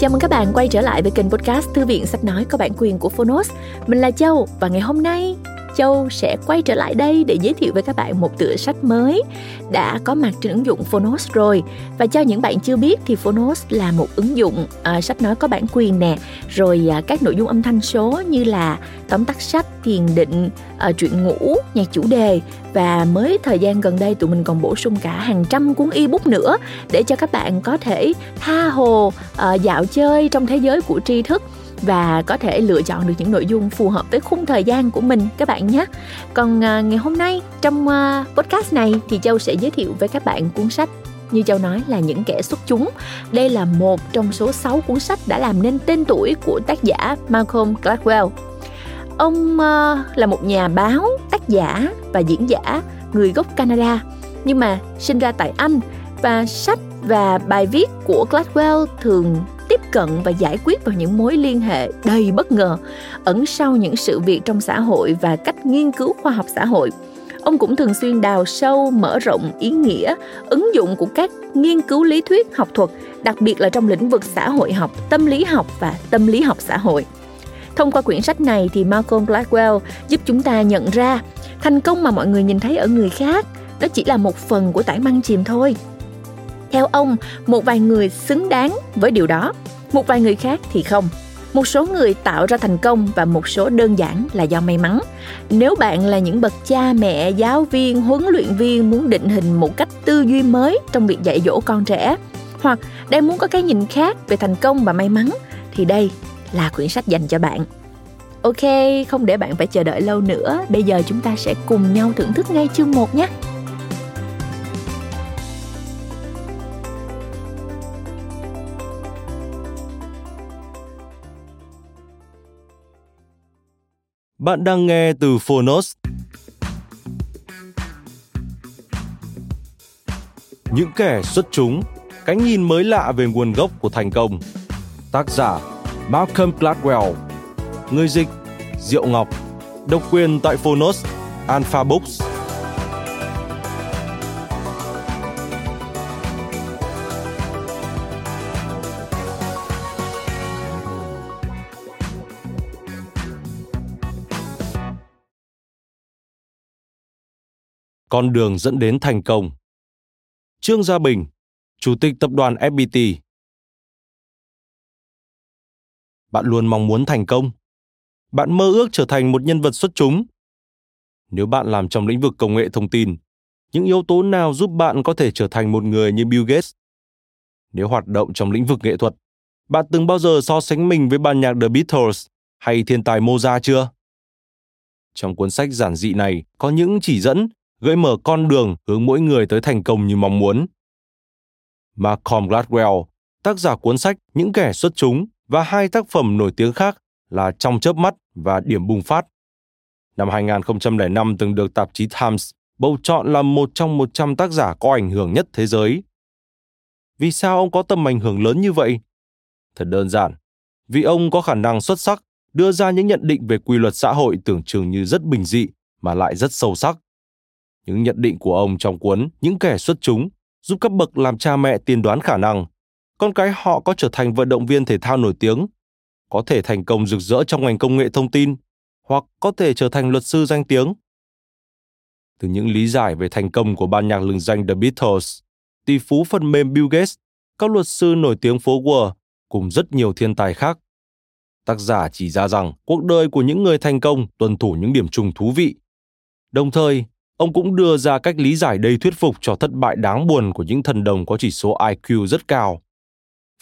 Chào mừng các bạn quay trở lại với kênh podcast Thư viện Sách Nói có bản quyền của Phonos. Mình là Châu và ngày hôm nay Châu sẽ quay trở lại đây để giới thiệu với các bạn một tựa sách mới đã có mặt trên ứng dụng Phonos rồi. Và cho những bạn chưa biết thì Phonos là một ứng dụng à, sách nói có bản quyền nè, rồi à, các nội dung âm thanh số như là tóm tắt sách, thiền định, à, truyện ngủ, nhạc chủ đề và mới thời gian gần đây tụi mình còn bổ sung cả hàng trăm cuốn ebook nữa để cho các bạn có thể tha hồ à, dạo chơi trong thế giới của tri thức và có thể lựa chọn được những nội dung phù hợp với khung thời gian của mình các bạn nhé. Còn à, ngày hôm nay trong à, podcast này thì Châu sẽ giới thiệu với các bạn cuốn sách như Châu nói là những kẻ xuất chúng. Đây là một trong số 6 cuốn sách đã làm nên tên tuổi của tác giả Malcolm Gladwell. Ông à, là một nhà báo, tác giả và diễn giả người gốc Canada nhưng mà sinh ra tại Anh và sách và bài viết của Gladwell thường tiếp cận và giải quyết vào những mối liên hệ đầy bất ngờ, ẩn sau những sự việc trong xã hội và cách nghiên cứu khoa học xã hội. Ông cũng thường xuyên đào sâu, mở rộng ý nghĩa, ứng dụng của các nghiên cứu lý thuyết học thuật, đặc biệt là trong lĩnh vực xã hội học, tâm lý học và tâm lý học xã hội. Thông qua quyển sách này thì malcolm gladwell giúp chúng ta nhận ra thành công mà mọi người nhìn thấy ở người khác đó chỉ là một phần của tảng băng chìm thôi theo ông, một vài người xứng đáng với điều đó. Một vài người khác thì không. Một số người tạo ra thành công và một số đơn giản là do may mắn. Nếu bạn là những bậc cha, mẹ, giáo viên, huấn luyện viên muốn định hình một cách tư duy mới trong việc dạy dỗ con trẻ, hoặc đang muốn có cái nhìn khác về thành công và may mắn, thì đây là quyển sách dành cho bạn. Ok, không để bạn phải chờ đợi lâu nữa. Bây giờ chúng ta sẽ cùng nhau thưởng thức ngay chương 1 nhé. Bạn đang nghe từ Phonos. Những kẻ xuất chúng, cánh nhìn mới lạ về nguồn gốc của thành công. Tác giả Malcolm Gladwell. Người dịch Diệu Ngọc. Độc quyền tại Phonos, Alpha Books. Con đường dẫn đến thành công. Trương Gia Bình, Chủ tịch Tập đoàn FPT. Bạn luôn mong muốn thành công. Bạn mơ ước trở thành một nhân vật xuất chúng. Nếu bạn làm trong lĩnh vực công nghệ thông tin, những yếu tố nào giúp bạn có thể trở thành một người như Bill Gates? Nếu hoạt động trong lĩnh vực nghệ thuật, bạn từng bao giờ so sánh mình với ban nhạc The Beatles hay thiên tài Mozart chưa? Trong cuốn sách giản dị này có những chỉ dẫn gợi mở con đường hướng mỗi người tới thành công như mong muốn. Malcolm Gladwell, tác giả cuốn sách Những kẻ xuất chúng và hai tác phẩm nổi tiếng khác là Trong chớp mắt và Điểm bùng phát. Năm 2005 từng được tạp chí Times bầu chọn là một trong 100 tác giả có ảnh hưởng nhất thế giới. Vì sao ông có tầm ảnh hưởng lớn như vậy? Thật đơn giản, vì ông có khả năng xuất sắc đưa ra những nhận định về quy luật xã hội tưởng chừng như rất bình dị mà lại rất sâu sắc. Những nhận định của ông trong cuốn Những kẻ xuất chúng giúp các bậc làm cha mẹ tiên đoán khả năng con cái họ có trở thành vận động viên thể thao nổi tiếng, có thể thành công rực rỡ trong ngành công nghệ thông tin, hoặc có thể trở thành luật sư danh tiếng. Từ những lý giải về thành công của ban nhạc lừng danh The Beatles, tỷ phú phần mềm Bill Gates, các luật sư nổi tiếng phố Wall cùng rất nhiều thiên tài khác. Tác giả chỉ ra rằng cuộc đời của những người thành công tuân thủ những điểm chung thú vị. Đồng thời, Ông cũng đưa ra cách lý giải đầy thuyết phục cho thất bại đáng buồn của những thần đồng có chỉ số IQ rất cao.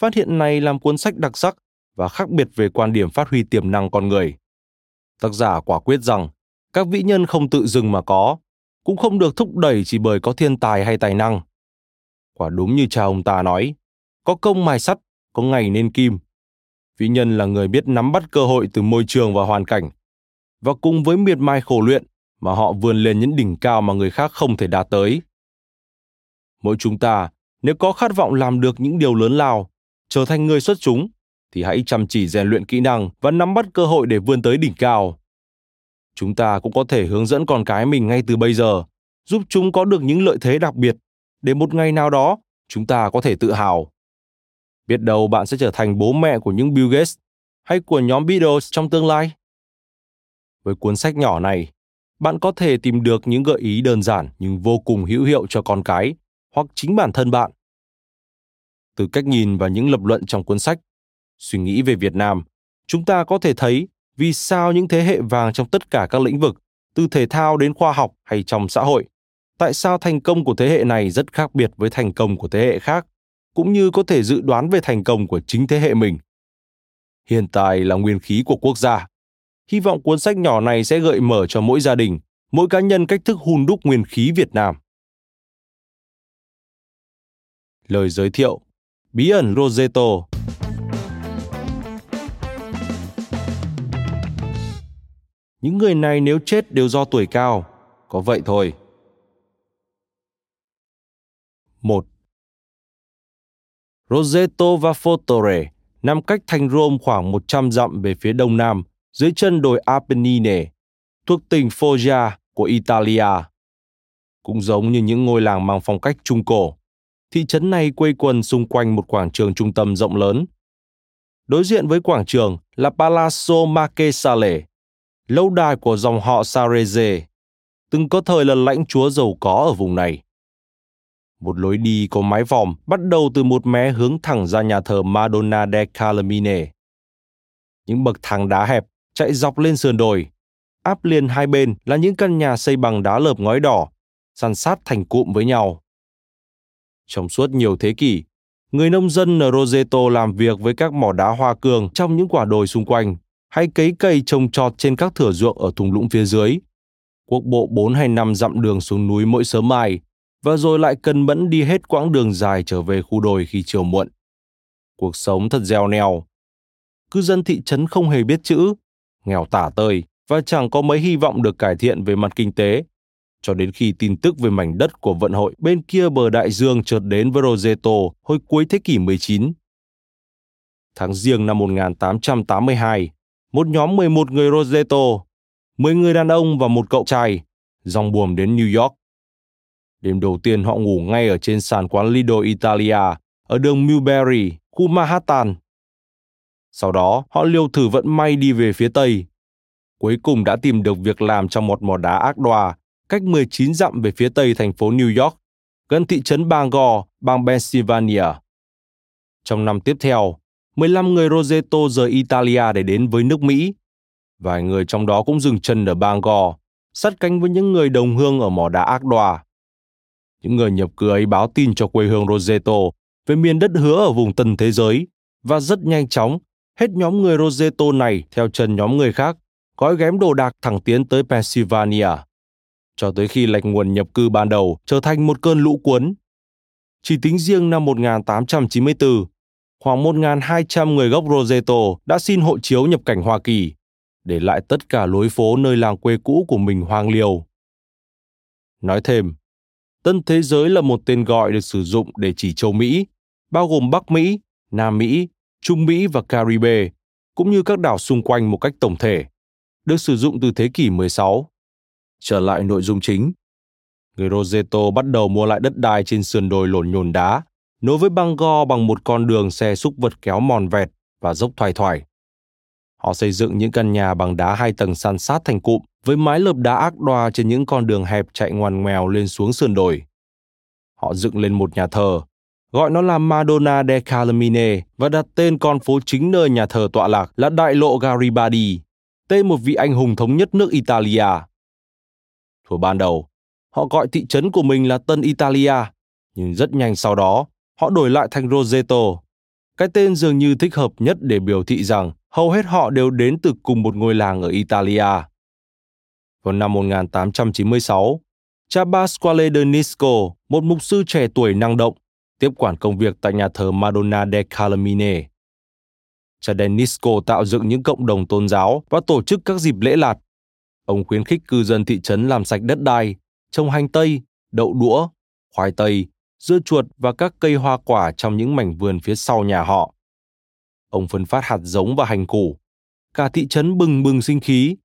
Phát hiện này làm cuốn sách đặc sắc và khác biệt về quan điểm phát huy tiềm năng con người. Tác giả quả quyết rằng các vĩ nhân không tự dưng mà có, cũng không được thúc đẩy chỉ bởi có thiên tài hay tài năng. Quả đúng như cha ông ta nói, có công mài sắt, có ngày nên kim. Vĩ nhân là người biết nắm bắt cơ hội từ môi trường và hoàn cảnh, và cùng với miệt mài khổ luyện, mà họ vươn lên những đỉnh cao mà người khác không thể đạt tới. Mỗi chúng ta, nếu có khát vọng làm được những điều lớn lao, trở thành người xuất chúng, thì hãy chăm chỉ rèn luyện kỹ năng và nắm bắt cơ hội để vươn tới đỉnh cao. Chúng ta cũng có thể hướng dẫn con cái mình ngay từ bây giờ, giúp chúng có được những lợi thế đặc biệt để một ngày nào đó chúng ta có thể tự hào. Biết đâu bạn sẽ trở thành bố mẹ của những Bill Gates hay của nhóm Beatles trong tương lai. Với cuốn sách nhỏ này, bạn có thể tìm được những gợi ý đơn giản nhưng vô cùng hữu hiệu cho con cái hoặc chính bản thân bạn. Từ cách nhìn và những lập luận trong cuốn sách, suy nghĩ về Việt Nam, chúng ta có thể thấy vì sao những thế hệ vàng trong tất cả các lĩnh vực, từ thể thao đến khoa học hay trong xã hội, tại sao thành công của thế hệ này rất khác biệt với thành công của thế hệ khác, cũng như có thể dự đoán về thành công của chính thế hệ mình. Hiện tại là nguyên khí của quốc gia. Hy vọng cuốn sách nhỏ này sẽ gợi mở cho mỗi gia đình, mỗi cá nhân cách thức hun đúc nguyên khí Việt Nam. Lời giới thiệu Bí ẩn Rosetto Những người này nếu chết đều do tuổi cao, có vậy thôi. 1. Roseto và Fotore nằm cách thành Rome khoảng 100 dặm về phía đông nam, dưới chân đồi Apennine, thuộc tỉnh Foggia của Italia. Cũng giống như những ngôi làng mang phong cách trung cổ, thị trấn này quây quần xung quanh một quảng trường trung tâm rộng lớn. Đối diện với quảng trường là Palazzo Marchesale, lâu đài của dòng họ Sareze, từng có thời là lãnh chúa giàu có ở vùng này. Một lối đi có mái vòm bắt đầu từ một mé hướng thẳng ra nhà thờ Madonna de Calamine. Những bậc thang đá hẹp chạy dọc lên sườn đồi. Áp liền hai bên là những căn nhà xây bằng đá lợp ngói đỏ, san sát thành cụm với nhau. Trong suốt nhiều thế kỷ, người nông dân ở Roseto làm việc với các mỏ đá hoa cương trong những quả đồi xung quanh hay cấy cây trồng trọt trên các thửa ruộng ở thung lũng phía dưới. Quốc bộ 4 hay 5 dặm đường xuống núi mỗi sớm mai, và rồi lại cần mẫn đi hết quãng đường dài trở về khu đồi khi chiều muộn. Cuộc sống thật gieo neo. Cư dân thị trấn không hề biết chữ, nghèo tả tơi và chẳng có mấy hy vọng được cải thiện về mặt kinh tế, cho đến khi tin tức về mảnh đất của vận hội bên kia bờ đại dương chợt đến với Roseto hồi cuối thế kỷ 19. Tháng riêng năm 1882, một nhóm 11 người Roseto, 10 người đàn ông và một cậu trai, dòng buồm đến New York. Đêm đầu tiên họ ngủ ngay ở trên sàn quán Lido Italia ở đường Mulberry, khu Manhattan. Sau đó, họ liều thử vận may đi về phía Tây. Cuối cùng đã tìm được việc làm trong một mỏ đá ác đòa cách 19 dặm về phía Tây thành phố New York, gần thị trấn Bangor, bang Pennsylvania. Trong năm tiếp theo, 15 người Roseto rời Italia để đến với nước Mỹ. Vài người trong đó cũng dừng chân ở Bangor, sát cánh với những người đồng hương ở mỏ đá ác đòa Những người nhập cư ấy báo tin cho quê hương Roseto về miền đất hứa ở vùng tân thế giới và rất nhanh chóng, hết nhóm người Roseto này theo chân nhóm người khác, gói ghém đồ đạc thẳng tiến tới Pennsylvania. Cho tới khi lệch nguồn nhập cư ban đầu trở thành một cơn lũ cuốn. Chỉ tính riêng năm 1894, khoảng 1.200 người gốc Roseto đã xin hộ chiếu nhập cảnh Hoa Kỳ, để lại tất cả lối phố nơi làng quê cũ của mình hoang liều. Nói thêm, Tân thế giới là một tên gọi được sử dụng để chỉ châu Mỹ, bao gồm Bắc Mỹ, Nam Mỹ, Trung Mỹ và Caribe, cũng như các đảo xung quanh một cách tổng thể, được sử dụng từ thế kỷ 16. Trở lại nội dung chính. Người Roseto bắt đầu mua lại đất đai trên sườn đồi lổn nhồn đá, nối với Bangor bằng một con đường xe xúc vật kéo mòn vẹt và dốc thoải thoải. Họ xây dựng những căn nhà bằng đá hai tầng san sát thành cụm, với mái lợp đá ác đoa trên những con đường hẹp chạy ngoằn ngoèo lên xuống sườn đồi. Họ dựng lên một nhà thờ, gọi nó là Madonna de Calamine và đặt tên con phố chính nơi nhà thờ tọa lạc là Đại lộ Garibaldi, tên một vị anh hùng thống nhất nước Italia. Thuở ban đầu, họ gọi thị trấn của mình là Tân Italia, nhưng rất nhanh sau đó, họ đổi lại thành Roseto. Cái tên dường như thích hợp nhất để biểu thị rằng hầu hết họ đều đến từ cùng một ngôi làng ở Italia. Vào năm 1896, cha Pasquale de Nisco, một mục sư trẻ tuổi năng động, tiếp quản công việc tại nhà thờ Madonna de Calamine. Cha Denisco tạo dựng những cộng đồng tôn giáo và tổ chức các dịp lễ lạt. Ông khuyến khích cư dân thị trấn làm sạch đất đai, trồng hành tây, đậu đũa, khoai tây, dưa chuột và các cây hoa quả trong những mảnh vườn phía sau nhà họ. Ông phân phát hạt giống và hành củ. Cả thị trấn bừng bừng sinh khí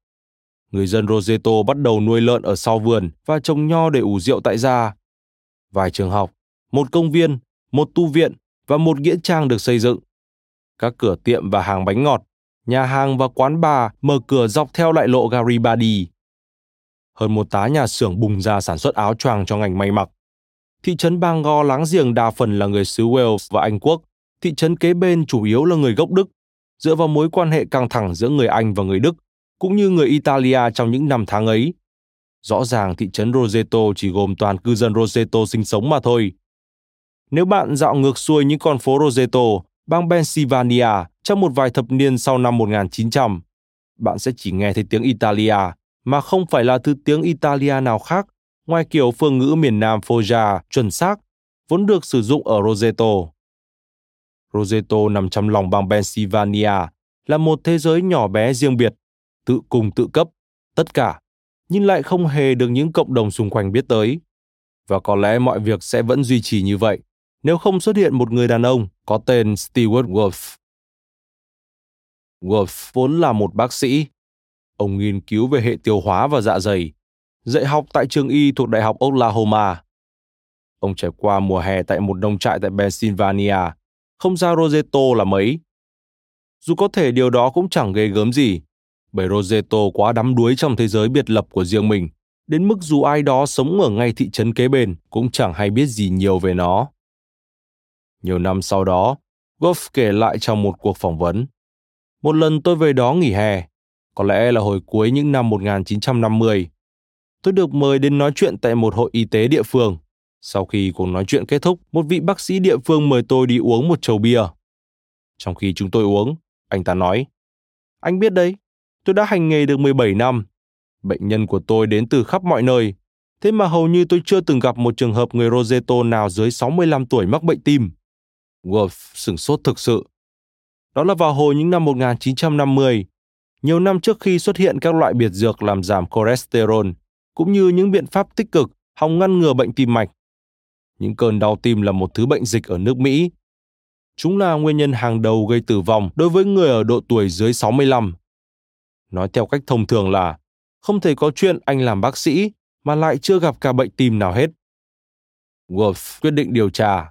người dân Roseto bắt đầu nuôi lợn ở sau vườn và trồng nho để ủ rượu tại gia. Vài trường học, một công viên, một tu viện, và một nghĩa trang được xây dựng. Các cửa tiệm và hàng bánh ngọt, nhà hàng và quán bar mở cửa dọc theo lại lộ Garibaldi. Hơn một tá nhà xưởng bùng ra sản xuất áo choàng cho ngành may mặc. Thị trấn Bangor láng giềng đa phần là người xứ Wales và Anh Quốc. Thị trấn kế bên chủ yếu là người gốc Đức, dựa vào mối quan hệ căng thẳng giữa người Anh và người Đức, cũng như người Italia trong những năm tháng ấy. Rõ ràng thị trấn Roseto chỉ gồm toàn cư dân Roseto sinh sống mà thôi. Nếu bạn dạo ngược xuôi những con phố Roseto, bang Pennsylvania trong một vài thập niên sau năm 1900, bạn sẽ chỉ nghe thấy tiếng Italia mà không phải là thứ tiếng Italia nào khác ngoài kiểu phương ngữ miền Nam Foggia chuẩn xác vốn được sử dụng ở Roseto. Roseto nằm trong lòng bang Pennsylvania là một thế giới nhỏ bé riêng biệt, tự cùng tự cấp, tất cả, nhưng lại không hề được những cộng đồng xung quanh biết tới. Và có lẽ mọi việc sẽ vẫn duy trì như vậy nếu không xuất hiện một người đàn ông có tên Stewart Wolf. Wolf vốn là một bác sĩ. Ông nghiên cứu về hệ tiêu hóa và dạ dày, dạy học tại trường y thuộc Đại học Oklahoma. Ông trải qua mùa hè tại một nông trại tại Pennsylvania, không ra Roseto là mấy. Dù có thể điều đó cũng chẳng ghê gớm gì, bởi Roseto quá đắm đuối trong thế giới biệt lập của riêng mình, đến mức dù ai đó sống ở ngay thị trấn kế bên cũng chẳng hay biết gì nhiều về nó. Nhiều năm sau đó, Goff kể lại trong một cuộc phỏng vấn. Một lần tôi về đó nghỉ hè, có lẽ là hồi cuối những năm 1950. Tôi được mời đến nói chuyện tại một hội y tế địa phương. Sau khi cuộc nói chuyện kết thúc, một vị bác sĩ địa phương mời tôi đi uống một chầu bia. Trong khi chúng tôi uống, anh ta nói, Anh biết đấy, tôi đã hành nghề được 17 năm. Bệnh nhân của tôi đến từ khắp mọi nơi. Thế mà hầu như tôi chưa từng gặp một trường hợp người Roseto nào dưới 65 tuổi mắc bệnh tim. Wolf sửng sốt thực sự. Đó là vào hồi những năm 1950, nhiều năm trước khi xuất hiện các loại biệt dược làm giảm cholesterol, cũng như những biện pháp tích cực hòng ngăn ngừa bệnh tim mạch. Những cơn đau tim là một thứ bệnh dịch ở nước Mỹ. Chúng là nguyên nhân hàng đầu gây tử vong đối với người ở độ tuổi dưới 65. Nói theo cách thông thường là không thể có chuyện anh làm bác sĩ mà lại chưa gặp ca bệnh tim nào hết. Wolf quyết định điều tra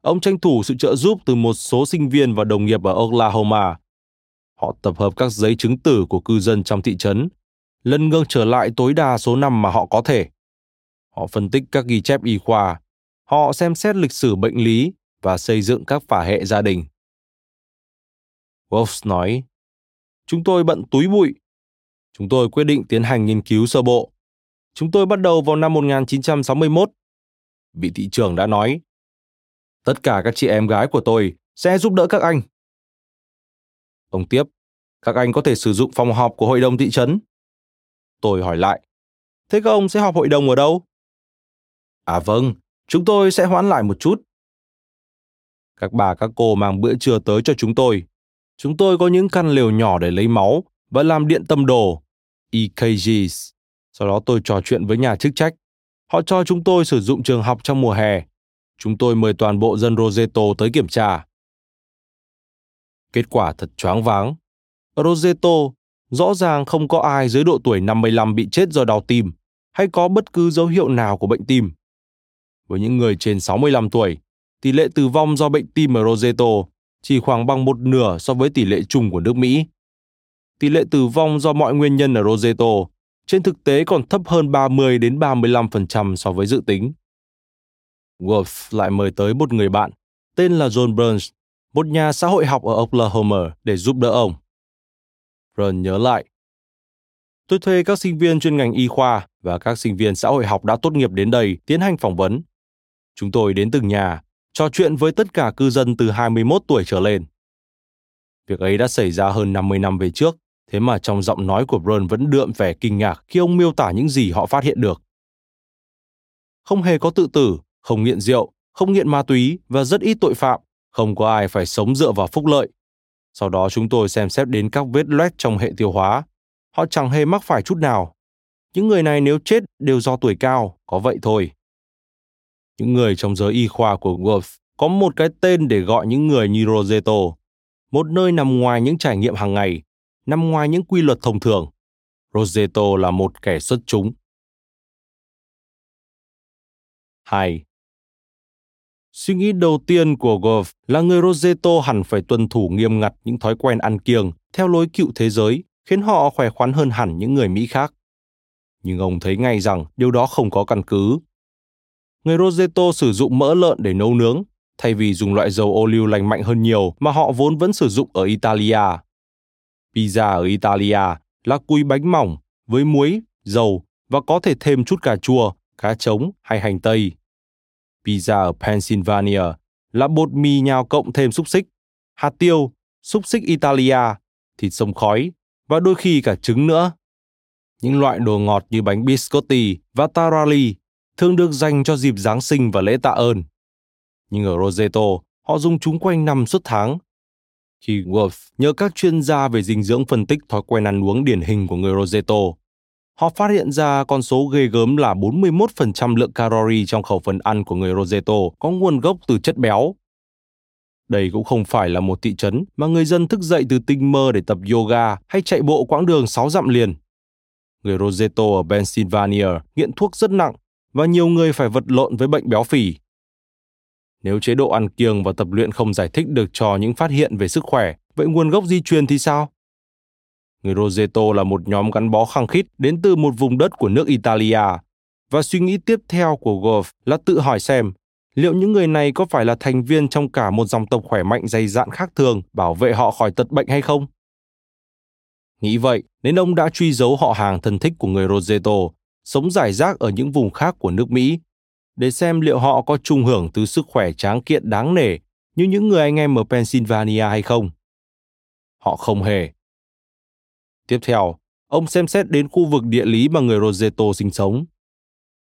Ông tranh thủ sự trợ giúp từ một số sinh viên và đồng nghiệp ở Oklahoma. Họ tập hợp các giấy chứng tử của cư dân trong thị trấn, lần ngương trở lại tối đa số năm mà họ có thể. Họ phân tích các ghi chép y khoa, họ xem xét lịch sử bệnh lý và xây dựng các phả hệ gia đình. Wolfs nói, Chúng tôi bận túi bụi. Chúng tôi quyết định tiến hành nghiên cứu sơ bộ. Chúng tôi bắt đầu vào năm 1961. Vị thị trưởng đã nói, Tất cả các chị em gái của tôi sẽ giúp đỡ các anh. Ông tiếp, các anh có thể sử dụng phòng họp của hội đồng thị trấn. Tôi hỏi lại, thế các ông sẽ họp hội đồng ở đâu? À vâng, chúng tôi sẽ hoãn lại một chút. Các bà các cô mang bữa trưa tới cho chúng tôi. Chúng tôi có những căn lều nhỏ để lấy máu và làm điện tâm đồ, EKGs. Sau đó tôi trò chuyện với nhà chức trách. Họ cho chúng tôi sử dụng trường học trong mùa hè chúng tôi mời toàn bộ dân Roseto tới kiểm tra. Kết quả thật choáng váng. Roseto, rõ ràng không có ai dưới độ tuổi 55 bị chết do đau tim hay có bất cứ dấu hiệu nào của bệnh tim. Với những người trên 65 tuổi, tỷ lệ tử vong do bệnh tim ở Roseto chỉ khoảng bằng một nửa so với tỷ lệ chung của nước Mỹ. Tỷ lệ tử vong do mọi nguyên nhân ở Roseto trên thực tế còn thấp hơn 30 đến 35% so với dự tính. Wolf lại mời tới một người bạn tên là John Burns, một nhà xã hội học ở Oklahoma để giúp đỡ ông. Burns nhớ lại. Tôi thuê các sinh viên chuyên ngành y khoa và các sinh viên xã hội học đã tốt nghiệp đến đây tiến hành phỏng vấn. Chúng tôi đến từng nhà, trò chuyện với tất cả cư dân từ 21 tuổi trở lên. Việc ấy đã xảy ra hơn 50 năm về trước, thế mà trong giọng nói của Burns vẫn đượm vẻ kinh ngạc khi ông miêu tả những gì họ phát hiện được. Không hề có tự tử không nghiện rượu, không nghiện ma túy và rất ít tội phạm, không có ai phải sống dựa vào phúc lợi. Sau đó chúng tôi xem xét đến các vết loét trong hệ tiêu hóa. Họ chẳng hề mắc phải chút nào. Những người này nếu chết đều do tuổi cao, có vậy thôi. Những người trong giới y khoa của Wolf có một cái tên để gọi những người như Roseto, một nơi nằm ngoài những trải nghiệm hàng ngày, nằm ngoài những quy luật thông thường. Roseto là một kẻ xuất chúng. 2. Suy nghĩ đầu tiên của Golf là người Roseto hẳn phải tuân thủ nghiêm ngặt những thói quen ăn kiêng theo lối cựu thế giới, khiến họ khỏe khoắn hơn hẳn những người Mỹ khác. Nhưng ông thấy ngay rằng điều đó không có căn cứ. Người Roseto sử dụng mỡ lợn để nấu nướng, thay vì dùng loại dầu ô liu lành mạnh hơn nhiều mà họ vốn vẫn sử dụng ở Italia. Pizza ở Italia là cùi bánh mỏng với muối, dầu và có thể thêm chút cà chua, cá trống hay hành tây. Pizza ở Pennsylvania là bột mì nhào cộng thêm xúc xích, hạt tiêu, xúc xích Italia, thịt sông khói và đôi khi cả trứng nữa. Những loại đồ ngọt như bánh biscotti và tarali thường được dành cho dịp Giáng sinh và lễ tạ ơn. Nhưng ở Roseto, họ dùng chúng quanh năm suốt tháng. Khi Wolf nhờ các chuyên gia về dinh dưỡng phân tích thói quen ăn uống điển hình của người Roseto, họ phát hiện ra con số ghê gớm là 41% lượng calorie trong khẩu phần ăn của người Roseto có nguồn gốc từ chất béo. Đây cũng không phải là một thị trấn mà người dân thức dậy từ tinh mơ để tập yoga hay chạy bộ quãng đường 6 dặm liền. Người Roseto ở Pennsylvania nghiện thuốc rất nặng và nhiều người phải vật lộn với bệnh béo phì. Nếu chế độ ăn kiêng và tập luyện không giải thích được cho những phát hiện về sức khỏe, vậy nguồn gốc di truyền thì sao? Người Roseto là một nhóm gắn bó khăng khít đến từ một vùng đất của nước Italia. Và suy nghĩ tiếp theo của Golf là tự hỏi xem liệu những người này có phải là thành viên trong cả một dòng tộc khỏe mạnh dày dạn khác thường bảo vệ họ khỏi tật bệnh hay không? Nghĩ vậy nên ông đã truy dấu họ hàng thân thích của người Roseto, sống rải rác ở những vùng khác của nước Mỹ, để xem liệu họ có chung hưởng từ sức khỏe tráng kiện đáng nể như những người anh em ở Pennsylvania hay không. Họ không hề. Tiếp theo, ông xem xét đến khu vực địa lý mà người Roseto sinh sống.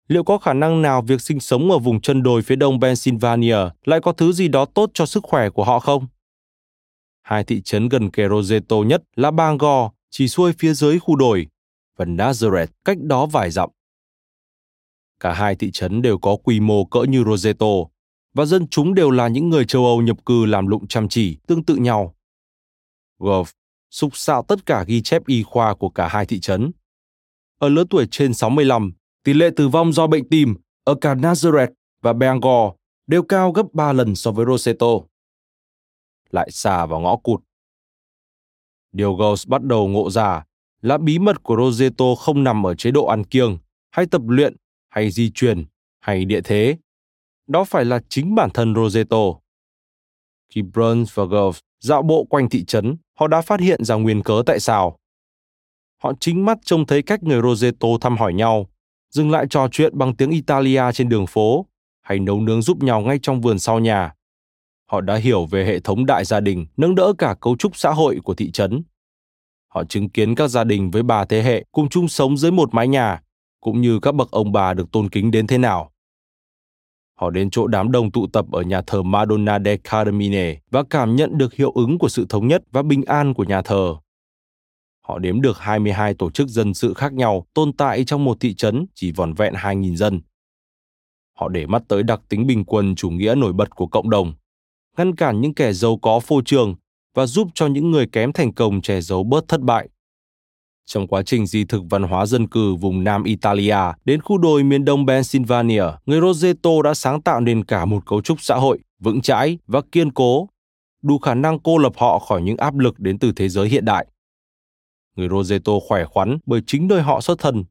Liệu có khả năng nào việc sinh sống ở vùng chân đồi phía đông Pennsylvania lại có thứ gì đó tốt cho sức khỏe của họ không? Hai thị trấn gần kề Roseto nhất là Bangor, chỉ xuôi phía dưới khu đồi, và Nazareth cách đó vài dặm. Cả hai thị trấn đều có quy mô cỡ như Roseto, và dân chúng đều là những người châu Âu nhập cư làm lụng chăm chỉ, tương tự nhau. Golf sục sạo tất cả ghi chép y khoa của cả hai thị trấn. Ở lứa tuổi trên 65, tỷ lệ tử vong do bệnh tim ở cả Nazareth và Bangor đều cao gấp 3 lần so với Roseto. Lại xà vào ngõ cụt. Điều Gauss bắt đầu ngộ ra là bí mật của Roseto không nằm ở chế độ ăn kiêng, hay tập luyện, hay di truyền, hay địa thế. Đó phải là chính bản thân Roseto. Khi Burns và Gauss dạo bộ quanh thị trấn, họ đã phát hiện ra nguyên cớ tại sao. Họ chính mắt trông thấy cách người Roseto thăm hỏi nhau, dừng lại trò chuyện bằng tiếng Italia trên đường phố, hay nấu nướng giúp nhau ngay trong vườn sau nhà. Họ đã hiểu về hệ thống đại gia đình, nâng đỡ cả cấu trúc xã hội của thị trấn. Họ chứng kiến các gia đình với ba thế hệ cùng chung sống dưới một mái nhà, cũng như các bậc ông bà được tôn kính đến thế nào. Họ đến chỗ đám đông tụ tập ở nhà thờ Madonna de Carmine và cảm nhận được hiệu ứng của sự thống nhất và bình an của nhà thờ. Họ đếm được 22 tổ chức dân sự khác nhau tồn tại trong một thị trấn chỉ vòn vẹn 2.000 dân. Họ để mắt tới đặc tính bình quân chủ nghĩa nổi bật của cộng đồng, ngăn cản những kẻ giàu có phô trương và giúp cho những người kém thành công che giấu bớt thất bại. Trong quá trình di thực văn hóa dân cư vùng Nam Italia đến khu đồi miền đông Pennsylvania, người Roseto đã sáng tạo nên cả một cấu trúc xã hội vững chãi và kiên cố, đủ khả năng cô lập họ khỏi những áp lực đến từ thế giới hiện đại. Người Roseto khỏe khoắn bởi chính nơi họ xuất thân,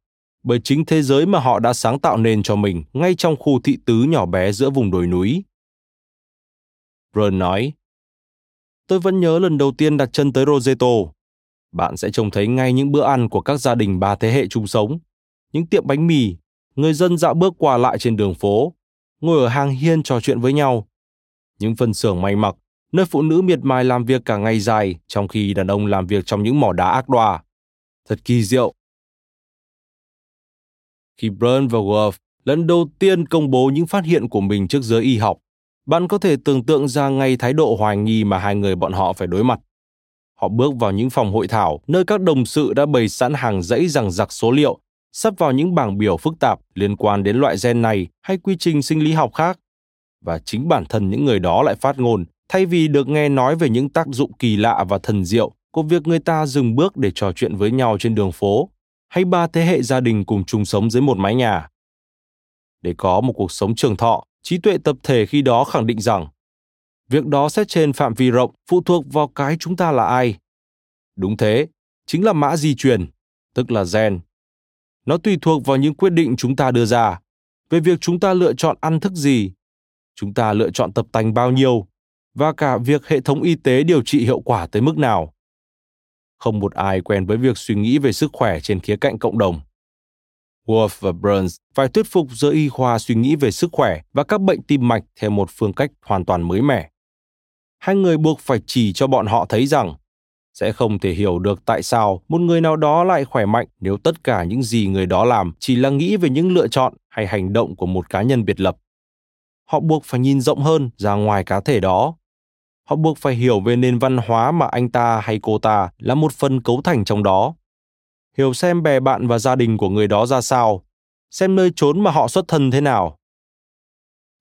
bởi chính thế giới mà họ đã sáng tạo nên cho mình ngay trong khu thị tứ nhỏ bé giữa vùng đồi núi. Brun nói, Tôi vẫn nhớ lần đầu tiên đặt chân tới Roseto. Bạn sẽ trông thấy ngay những bữa ăn của các gia đình ba thế hệ chung sống, những tiệm bánh mì, người dân dạo bước qua lại trên đường phố, ngồi ở hàng hiên trò chuyện với nhau. Những phân xưởng may mặc, nơi phụ nữ miệt mài làm việc cả ngày dài trong khi đàn ông làm việc trong những mỏ đá ác đoa. Thật kỳ diệu. Khi Burn và Wolf lần đầu tiên công bố những phát hiện của mình trước giới y học, bạn có thể tưởng tượng ra ngay thái độ hoài nghi mà hai người bọn họ phải đối mặt. Họ bước vào những phòng hội thảo nơi các đồng sự đã bày sẵn hàng dãy rằng giặc số liệu, sắp vào những bảng biểu phức tạp liên quan đến loại gen này hay quy trình sinh lý học khác. Và chính bản thân những người đó lại phát ngôn, thay vì được nghe nói về những tác dụng kỳ lạ và thần diệu của việc người ta dừng bước để trò chuyện với nhau trên đường phố, hay ba thế hệ gia đình cùng chung sống dưới một mái nhà. Để có một cuộc sống trường thọ, trí tuệ tập thể khi đó khẳng định rằng việc đó xét trên phạm vi rộng phụ thuộc vào cái chúng ta là ai. Đúng thế, chính là mã di truyền, tức là gen. Nó tùy thuộc vào những quyết định chúng ta đưa ra, về việc chúng ta lựa chọn ăn thức gì, chúng ta lựa chọn tập tành bao nhiêu, và cả việc hệ thống y tế điều trị hiệu quả tới mức nào. Không một ai quen với việc suy nghĩ về sức khỏe trên khía cạnh cộng đồng. Wolf và Burns phải thuyết phục giới y khoa suy nghĩ về sức khỏe và các bệnh tim mạch theo một phương cách hoàn toàn mới mẻ. Hai người buộc phải chỉ cho bọn họ thấy rằng sẽ không thể hiểu được tại sao một người nào đó lại khỏe mạnh nếu tất cả những gì người đó làm chỉ là nghĩ về những lựa chọn hay hành động của một cá nhân biệt lập. Họ buộc phải nhìn rộng hơn ra ngoài cá thể đó. Họ buộc phải hiểu về nền văn hóa mà anh ta hay cô ta là một phần cấu thành trong đó hiểu xem bè bạn và gia đình của người đó ra sao, xem nơi trốn mà họ xuất thân thế nào.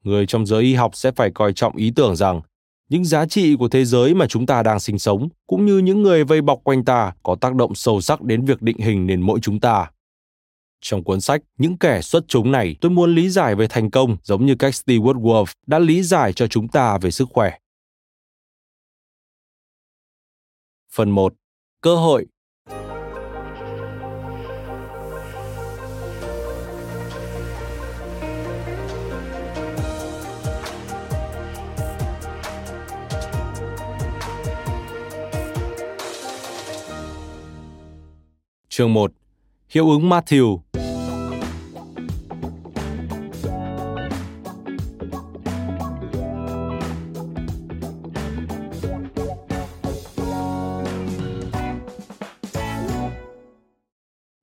Người trong giới y học sẽ phải coi trọng ý tưởng rằng những giá trị của thế giới mà chúng ta đang sinh sống cũng như những người vây bọc quanh ta có tác động sâu sắc đến việc định hình nền mỗi chúng ta. Trong cuốn sách Những kẻ xuất chúng này, tôi muốn lý giải về thành công giống như cách Stewart Wolf đã lý giải cho chúng ta về sức khỏe. Phần 1. Cơ hội Chương 1. Hiệu ứng Matthew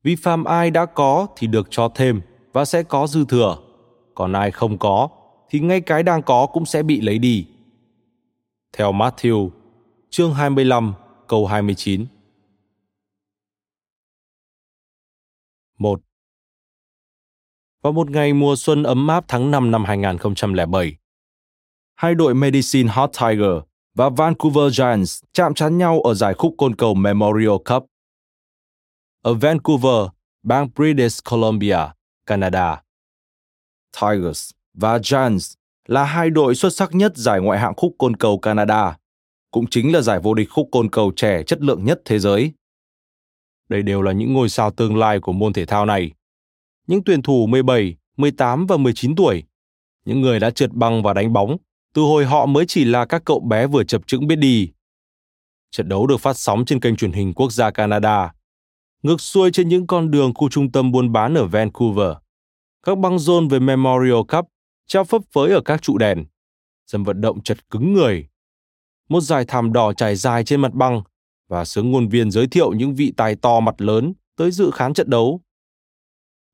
Vi phạm ai đã có thì được cho thêm và sẽ có dư thừa. Còn ai không có thì ngay cái đang có cũng sẽ bị lấy đi. Theo Matthew, chương 25, câu 29. 1. Vào một ngày mùa xuân ấm áp tháng 5 năm 2007, hai đội Medicine Hot Tiger và Vancouver Giants chạm trán nhau ở giải khúc côn cầu Memorial Cup. Ở Vancouver, bang British Columbia, Canada. Tigers và Giants là hai đội xuất sắc nhất giải ngoại hạng khúc côn cầu Canada, cũng chính là giải vô địch khúc côn cầu trẻ chất lượng nhất thế giới. Đây đều là những ngôi sao tương lai của môn thể thao này. Những tuyển thủ 17, 18 và 19 tuổi, những người đã trượt băng và đánh bóng, từ hồi họ mới chỉ là các cậu bé vừa chập chững biết đi. Trận đấu được phát sóng trên kênh truyền hình quốc gia Canada. Ngược xuôi trên những con đường khu trung tâm buôn bán ở Vancouver. Các băng rôn về Memorial Cup treo phấp phới ở các trụ đèn. Sân vận động chật cứng người. Một dải thảm đỏ trải dài trên mặt băng và sướng ngôn viên giới thiệu những vị tài to mặt lớn tới dự khán trận đấu.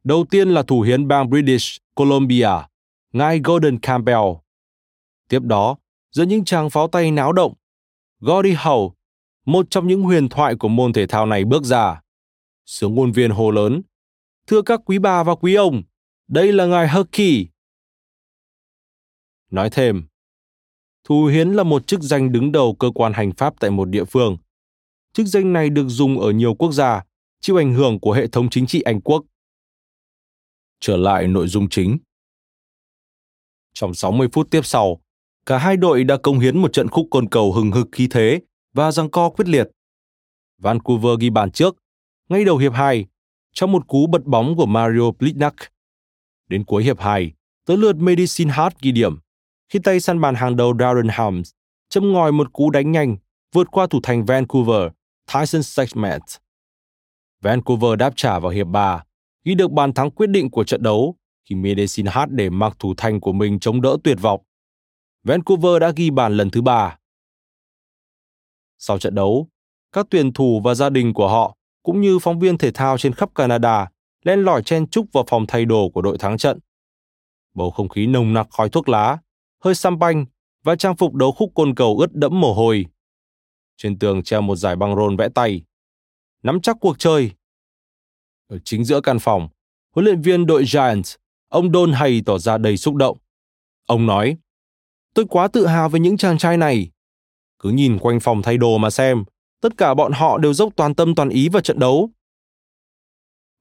Đầu tiên là thủ hiến bang British Columbia, ngài Gordon Campbell. Tiếp đó, giữa những tràng pháo tay náo động, Gordie Howe, một trong những huyền thoại của môn thể thao này bước ra. Sướng ngôn viên hồ lớn, thưa các quý bà và quý ông, đây là ngài Hockey. Nói thêm, Thủ hiến là một chức danh đứng đầu cơ quan hành pháp tại một địa phương – Chức danh này được dùng ở nhiều quốc gia, chịu ảnh hưởng của hệ thống chính trị Anh quốc. Trở lại nội dung chính. Trong 60 phút tiếp sau, cả hai đội đã công hiến một trận khúc côn cầu hừng hực khí thế và giằng co quyết liệt. Vancouver ghi bàn trước, ngay đầu hiệp 2, trong một cú bật bóng của Mario Plitnak. Đến cuối hiệp 2, tới lượt Medicine Hat ghi điểm, khi tay săn bàn hàng đầu Darren Hams châm ngòi một cú đánh nhanh vượt qua thủ thành Vancouver Tyson Sexmet. Vancouver đáp trả vào hiệp 3, ghi được bàn thắng quyết định của trận đấu khi Medicine Hat để mặc thủ thành của mình chống đỡ tuyệt vọng. Vancouver đã ghi bàn lần thứ ba. Sau trận đấu, các tuyển thủ và gia đình của họ cũng như phóng viên thể thao trên khắp Canada len lỏi chen chúc vào phòng thay đồ của đội thắng trận. Bầu không khí nồng nặc khói thuốc lá, hơi xăm banh và trang phục đấu khúc côn cầu ướt đẫm mồ hôi trên tường treo một giải băng rôn vẽ tay. Nắm chắc cuộc chơi. Ở chính giữa căn phòng, huấn luyện viên đội Giants, ông Don Hay tỏ ra đầy xúc động. Ông nói, tôi quá tự hào với những chàng trai này. Cứ nhìn quanh phòng thay đồ mà xem, tất cả bọn họ đều dốc toàn tâm toàn ý vào trận đấu.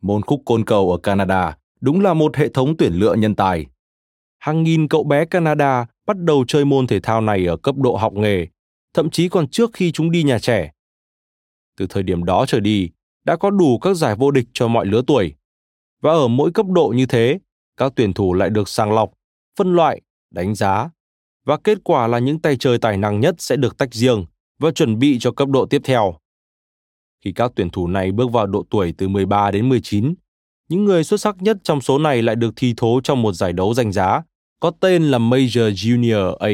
Môn khúc côn cầu ở Canada đúng là một hệ thống tuyển lựa nhân tài. hàng nghìn cậu bé Canada bắt đầu chơi môn thể thao này ở cấp độ học nghề, thậm chí còn trước khi chúng đi nhà trẻ. Từ thời điểm đó trở đi, đã có đủ các giải vô địch cho mọi lứa tuổi. Và ở mỗi cấp độ như thế, các tuyển thủ lại được sàng lọc, phân loại, đánh giá. Và kết quả là những tay chơi tài năng nhất sẽ được tách riêng và chuẩn bị cho cấp độ tiếp theo. Khi các tuyển thủ này bước vào độ tuổi từ 13 đến 19, những người xuất sắc nhất trong số này lại được thi thố trong một giải đấu danh giá có tên là Major Junior A,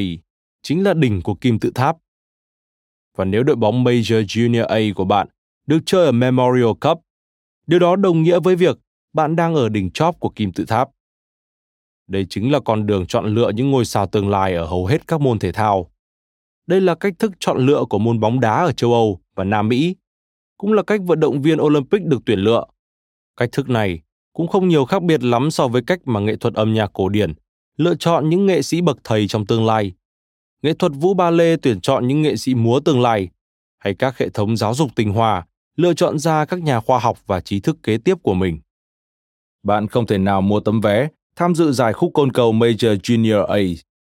chính là đỉnh của kim tự tháp. Và nếu đội bóng Major Junior A của bạn được chơi ở Memorial Cup, điều đó đồng nghĩa với việc bạn đang ở đỉnh chóp của kim tự tháp. Đây chính là con đường chọn lựa những ngôi sao tương lai ở hầu hết các môn thể thao. Đây là cách thức chọn lựa của môn bóng đá ở châu Âu và Nam Mỹ, cũng là cách vận động viên Olympic được tuyển lựa. Cách thức này cũng không nhiều khác biệt lắm so với cách mà nghệ thuật âm nhạc cổ điển lựa chọn những nghệ sĩ bậc thầy trong tương lai. Nghệ thuật vũ ba lê tuyển chọn những nghệ sĩ múa tương lai, hay các hệ thống giáo dục tinh hoa lựa chọn ra các nhà khoa học và trí thức kế tiếp của mình. Bạn không thể nào mua tấm vé tham dự giải khúc côn cầu Major Junior A,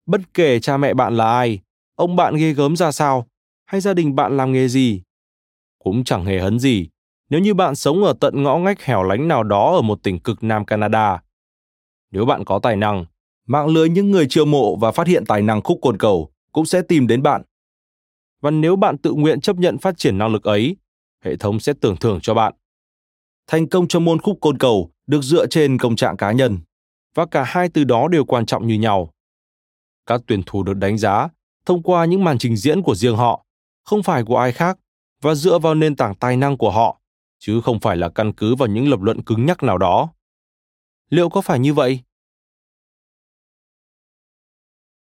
bất kể cha mẹ bạn là ai, ông bạn ghê gớm ra sao, hay gia đình bạn làm nghề gì. Cũng chẳng hề hấn gì nếu như bạn sống ở tận ngõ ngách hẻo lánh nào đó ở một tỉnh cực Nam Canada. Nếu bạn có tài năng, mạng lưới những người chiêu mộ và phát hiện tài năng khúc côn cầu cũng sẽ tìm đến bạn. Và nếu bạn tự nguyện chấp nhận phát triển năng lực ấy, hệ thống sẽ tưởng thưởng cho bạn. Thành công trong môn khúc côn cầu được dựa trên công trạng cá nhân, và cả hai từ đó đều quan trọng như nhau. Các tuyển thủ được đánh giá thông qua những màn trình diễn của riêng họ, không phải của ai khác, và dựa vào nền tảng tài năng của họ, chứ không phải là căn cứ vào những lập luận cứng nhắc nào đó. Liệu có phải như vậy?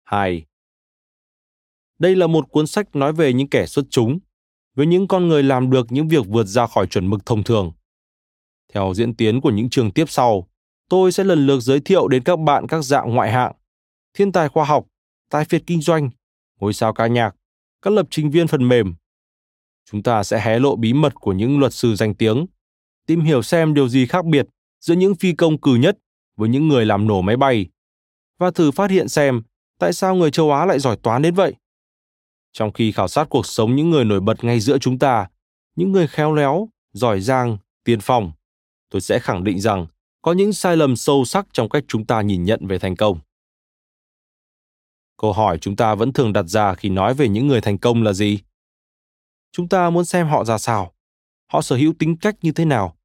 2. Đây là một cuốn sách nói về những kẻ xuất chúng, với những con người làm được những việc vượt ra khỏi chuẩn mực thông thường. Theo diễn tiến của những trường tiếp sau, tôi sẽ lần lượt giới thiệu đến các bạn các dạng ngoại hạng, thiên tài khoa học, tài phiệt kinh doanh, ngôi sao ca nhạc, các lập trình viên phần mềm. Chúng ta sẽ hé lộ bí mật của những luật sư danh tiếng, tìm hiểu xem điều gì khác biệt giữa những phi công cử nhất với những người làm nổ máy bay, và thử phát hiện xem tại sao người châu Á lại giỏi toán đến vậy. Trong khi khảo sát cuộc sống những người nổi bật ngay giữa chúng ta, những người khéo léo, giỏi giang, tiên phong, tôi sẽ khẳng định rằng có những sai lầm sâu sắc trong cách chúng ta nhìn nhận về thành công. Câu hỏi chúng ta vẫn thường đặt ra khi nói về những người thành công là gì? Chúng ta muốn xem họ ra sao, họ sở hữu tính cách như thế nào,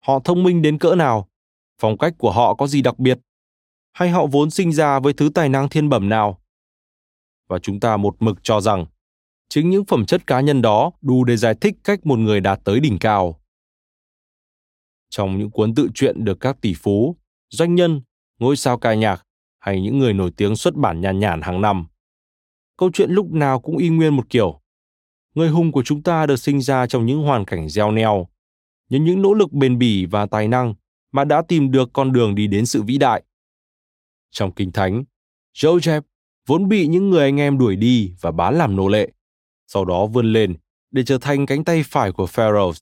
họ thông minh đến cỡ nào, phong cách của họ có gì đặc biệt, hay họ vốn sinh ra với thứ tài năng thiên bẩm nào. Và chúng ta một mực cho rằng chính những phẩm chất cá nhân đó đủ để giải thích cách một người đạt tới đỉnh cao. Trong những cuốn tự truyện được các tỷ phú, doanh nhân, ngôi sao ca nhạc hay những người nổi tiếng xuất bản nhàn nhản hàng năm, câu chuyện lúc nào cũng y nguyên một kiểu. Người hùng của chúng ta được sinh ra trong những hoàn cảnh gieo neo, nhưng những nỗ lực bền bỉ và tài năng mà đã tìm được con đường đi đến sự vĩ đại. Trong Kinh Thánh, Joseph vốn bị những người anh em đuổi đi và bán làm nô lệ, sau đó vươn lên để trở thành cánh tay phải của Pharaoh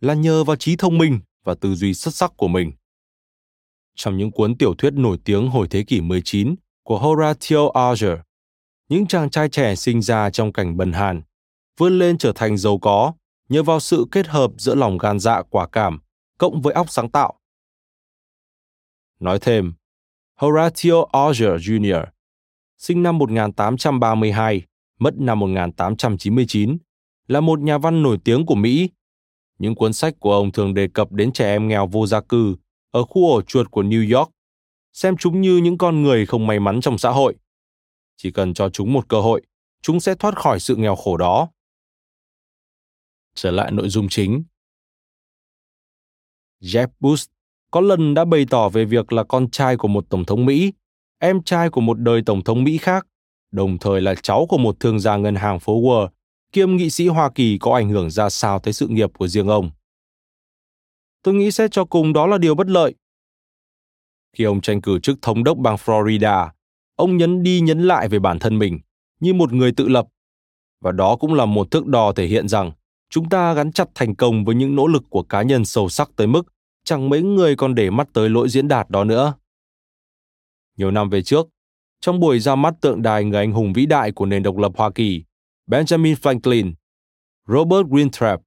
là nhờ vào trí thông minh và tư duy xuất sắc của mình. Trong những cuốn tiểu thuyết nổi tiếng hồi thế kỷ 19 của Horatio Alger, những chàng trai trẻ sinh ra trong cảnh bần hàn, vươn lên trở thành giàu có nhờ vào sự kết hợp giữa lòng gan dạ quả cảm cộng với óc sáng tạo. Nói thêm, Horatio Alger Jr., sinh năm 1832, mất năm 1899, là một nhà văn nổi tiếng của Mỹ. Những cuốn sách của ông thường đề cập đến trẻ em nghèo vô gia cư ở khu ổ chuột của New York, xem chúng như những con người không may mắn trong xã hội. Chỉ cần cho chúng một cơ hội, chúng sẽ thoát khỏi sự nghèo khổ đó. Trở lại nội dung chính. Jeb Bush có lần đã bày tỏ về việc là con trai của một tổng thống Mỹ, em trai của một đời tổng thống Mỹ khác, đồng thời là cháu của một thương gia ngân hàng phố Wall, kiêm nghị sĩ Hoa Kỳ có ảnh hưởng ra sao tới sự nghiệp của riêng ông. Tôi nghĩ xét cho cùng đó là điều bất lợi. Khi ông tranh cử chức thống đốc bang Florida, ông nhấn đi nhấn lại về bản thân mình như một người tự lập. Và đó cũng là một thước đo thể hiện rằng chúng ta gắn chặt thành công với những nỗ lực của cá nhân sâu sắc tới mức chẳng mấy người còn để mắt tới lỗi diễn đạt đó nữa. Nhiều năm về trước, trong buổi ra mắt tượng đài người anh hùng vĩ đại của nền độc lập Hoa Kỳ, Benjamin Franklin, Robert Winthrop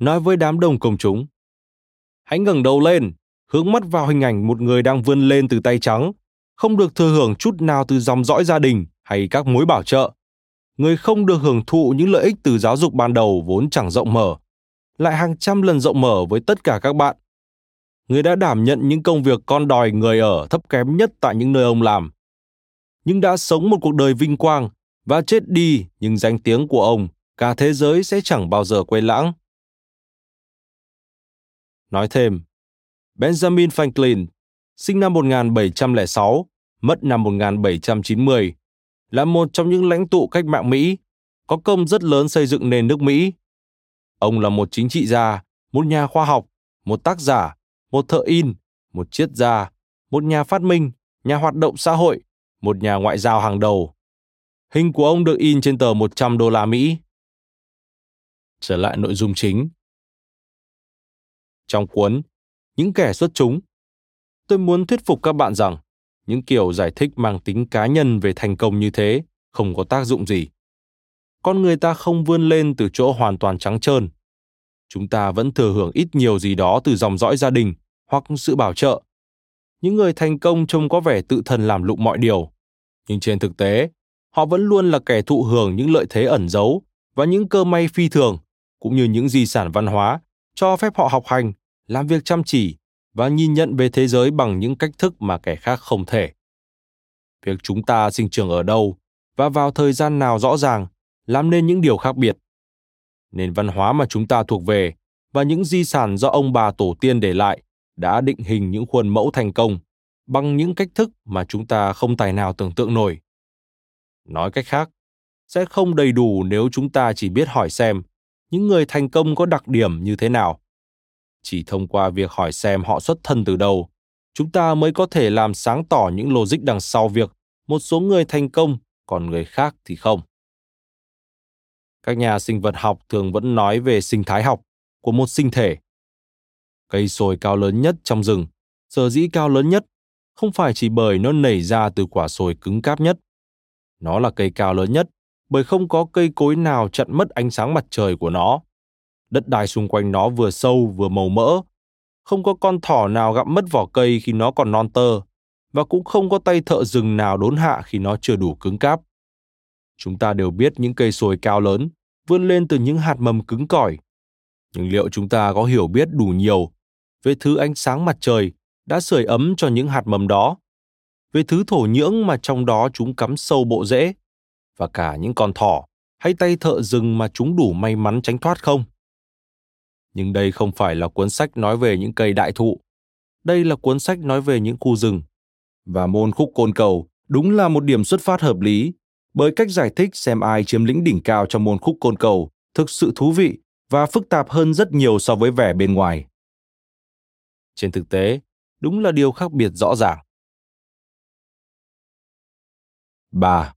nói với đám đông công chúng. Hãy ngẩng đầu lên, hướng mắt vào hình ảnh một người đang vươn lên từ tay trắng, không được thừa hưởng chút nào từ dòng dõi gia đình hay các mối bảo trợ. Người không được hưởng thụ những lợi ích từ giáo dục ban đầu vốn chẳng rộng mở, lại hàng trăm lần rộng mở với tất cả các bạn. Người đã đảm nhận những công việc con đòi người ở thấp kém nhất tại những nơi ông làm. Nhưng đã sống một cuộc đời vinh quang và chết đi nhưng danh tiếng của ông cả thế giới sẽ chẳng bao giờ quên lãng. Nói thêm, Benjamin Franklin, sinh năm 1706, mất năm 1790, là một trong những lãnh tụ cách mạng Mỹ, có công rất lớn xây dựng nền nước Mỹ. Ông là một chính trị gia, một nhà khoa học, một tác giả, một thợ in, một triết gia, một nhà phát minh, nhà hoạt động xã hội, một nhà ngoại giao hàng đầu. Hình của ông được in trên tờ 100 đô la Mỹ. Trở lại nội dung chính. Trong cuốn Những kẻ xuất chúng, tôi muốn thuyết phục các bạn rằng những kiểu giải thích mang tính cá nhân về thành công như thế không có tác dụng gì. Con người ta không vươn lên từ chỗ hoàn toàn trắng trơn. Chúng ta vẫn thừa hưởng ít nhiều gì đó từ dòng dõi gia đình hoặc sự bảo trợ. Những người thành công trông có vẻ tự thân làm lụng mọi điều, nhưng trên thực tế, họ vẫn luôn là kẻ thụ hưởng những lợi thế ẩn giấu và những cơ may phi thường, cũng như những di sản văn hóa cho phép họ học hành, làm việc chăm chỉ và nhìn nhận về thế giới bằng những cách thức mà kẻ khác không thể. Việc chúng ta sinh trưởng ở đâu và vào thời gian nào rõ ràng làm nên những điều khác biệt. Nền văn hóa mà chúng ta thuộc về và những di sản do ông bà tổ tiên để lại đã định hình những khuôn mẫu thành công bằng những cách thức mà chúng ta không tài nào tưởng tượng nổi. Nói cách khác, sẽ không đầy đủ nếu chúng ta chỉ biết hỏi xem những người thành công có đặc điểm như thế nào. Chỉ thông qua việc hỏi xem họ xuất thân từ đâu, chúng ta mới có thể làm sáng tỏ những logic đằng sau việc một số người thành công còn người khác thì không. Các nhà sinh vật học thường vẫn nói về sinh thái học của một sinh thể. Cây sồi cao lớn nhất trong rừng, sở dĩ cao lớn nhất không phải chỉ bởi nó nảy ra từ quả sồi cứng cáp nhất. Nó là cây cao lớn nhất bởi không có cây cối nào chặn mất ánh sáng mặt trời của nó. Đất đai xung quanh nó vừa sâu vừa màu mỡ. Không có con thỏ nào gặm mất vỏ cây khi nó còn non tơ, và cũng không có tay thợ rừng nào đốn hạ khi nó chưa đủ cứng cáp. Chúng ta đều biết những cây sồi cao lớn vươn lên từ những hạt mầm cứng cỏi. Nhưng liệu chúng ta có hiểu biết đủ nhiều về thứ ánh sáng mặt trời đã sưởi ấm cho những hạt mầm đó, về thứ thổ nhưỡng mà trong đó chúng cắm sâu bộ rễ, và cả những con thỏ hay tay thợ rừng mà chúng đủ may mắn tránh thoát không? Nhưng đây không phải là cuốn sách nói về những cây đại thụ. Đây là cuốn sách nói về những khu rừng. Và môn khúc côn cầu đúng là một điểm xuất phát hợp lý, bởi cách giải thích xem ai chiếm lĩnh đỉnh cao trong môn khúc côn cầu thực sự thú vị và phức tạp hơn rất nhiều so với vẻ bên ngoài. Trên thực tế, đúng là điều khác biệt rõ ràng. 3.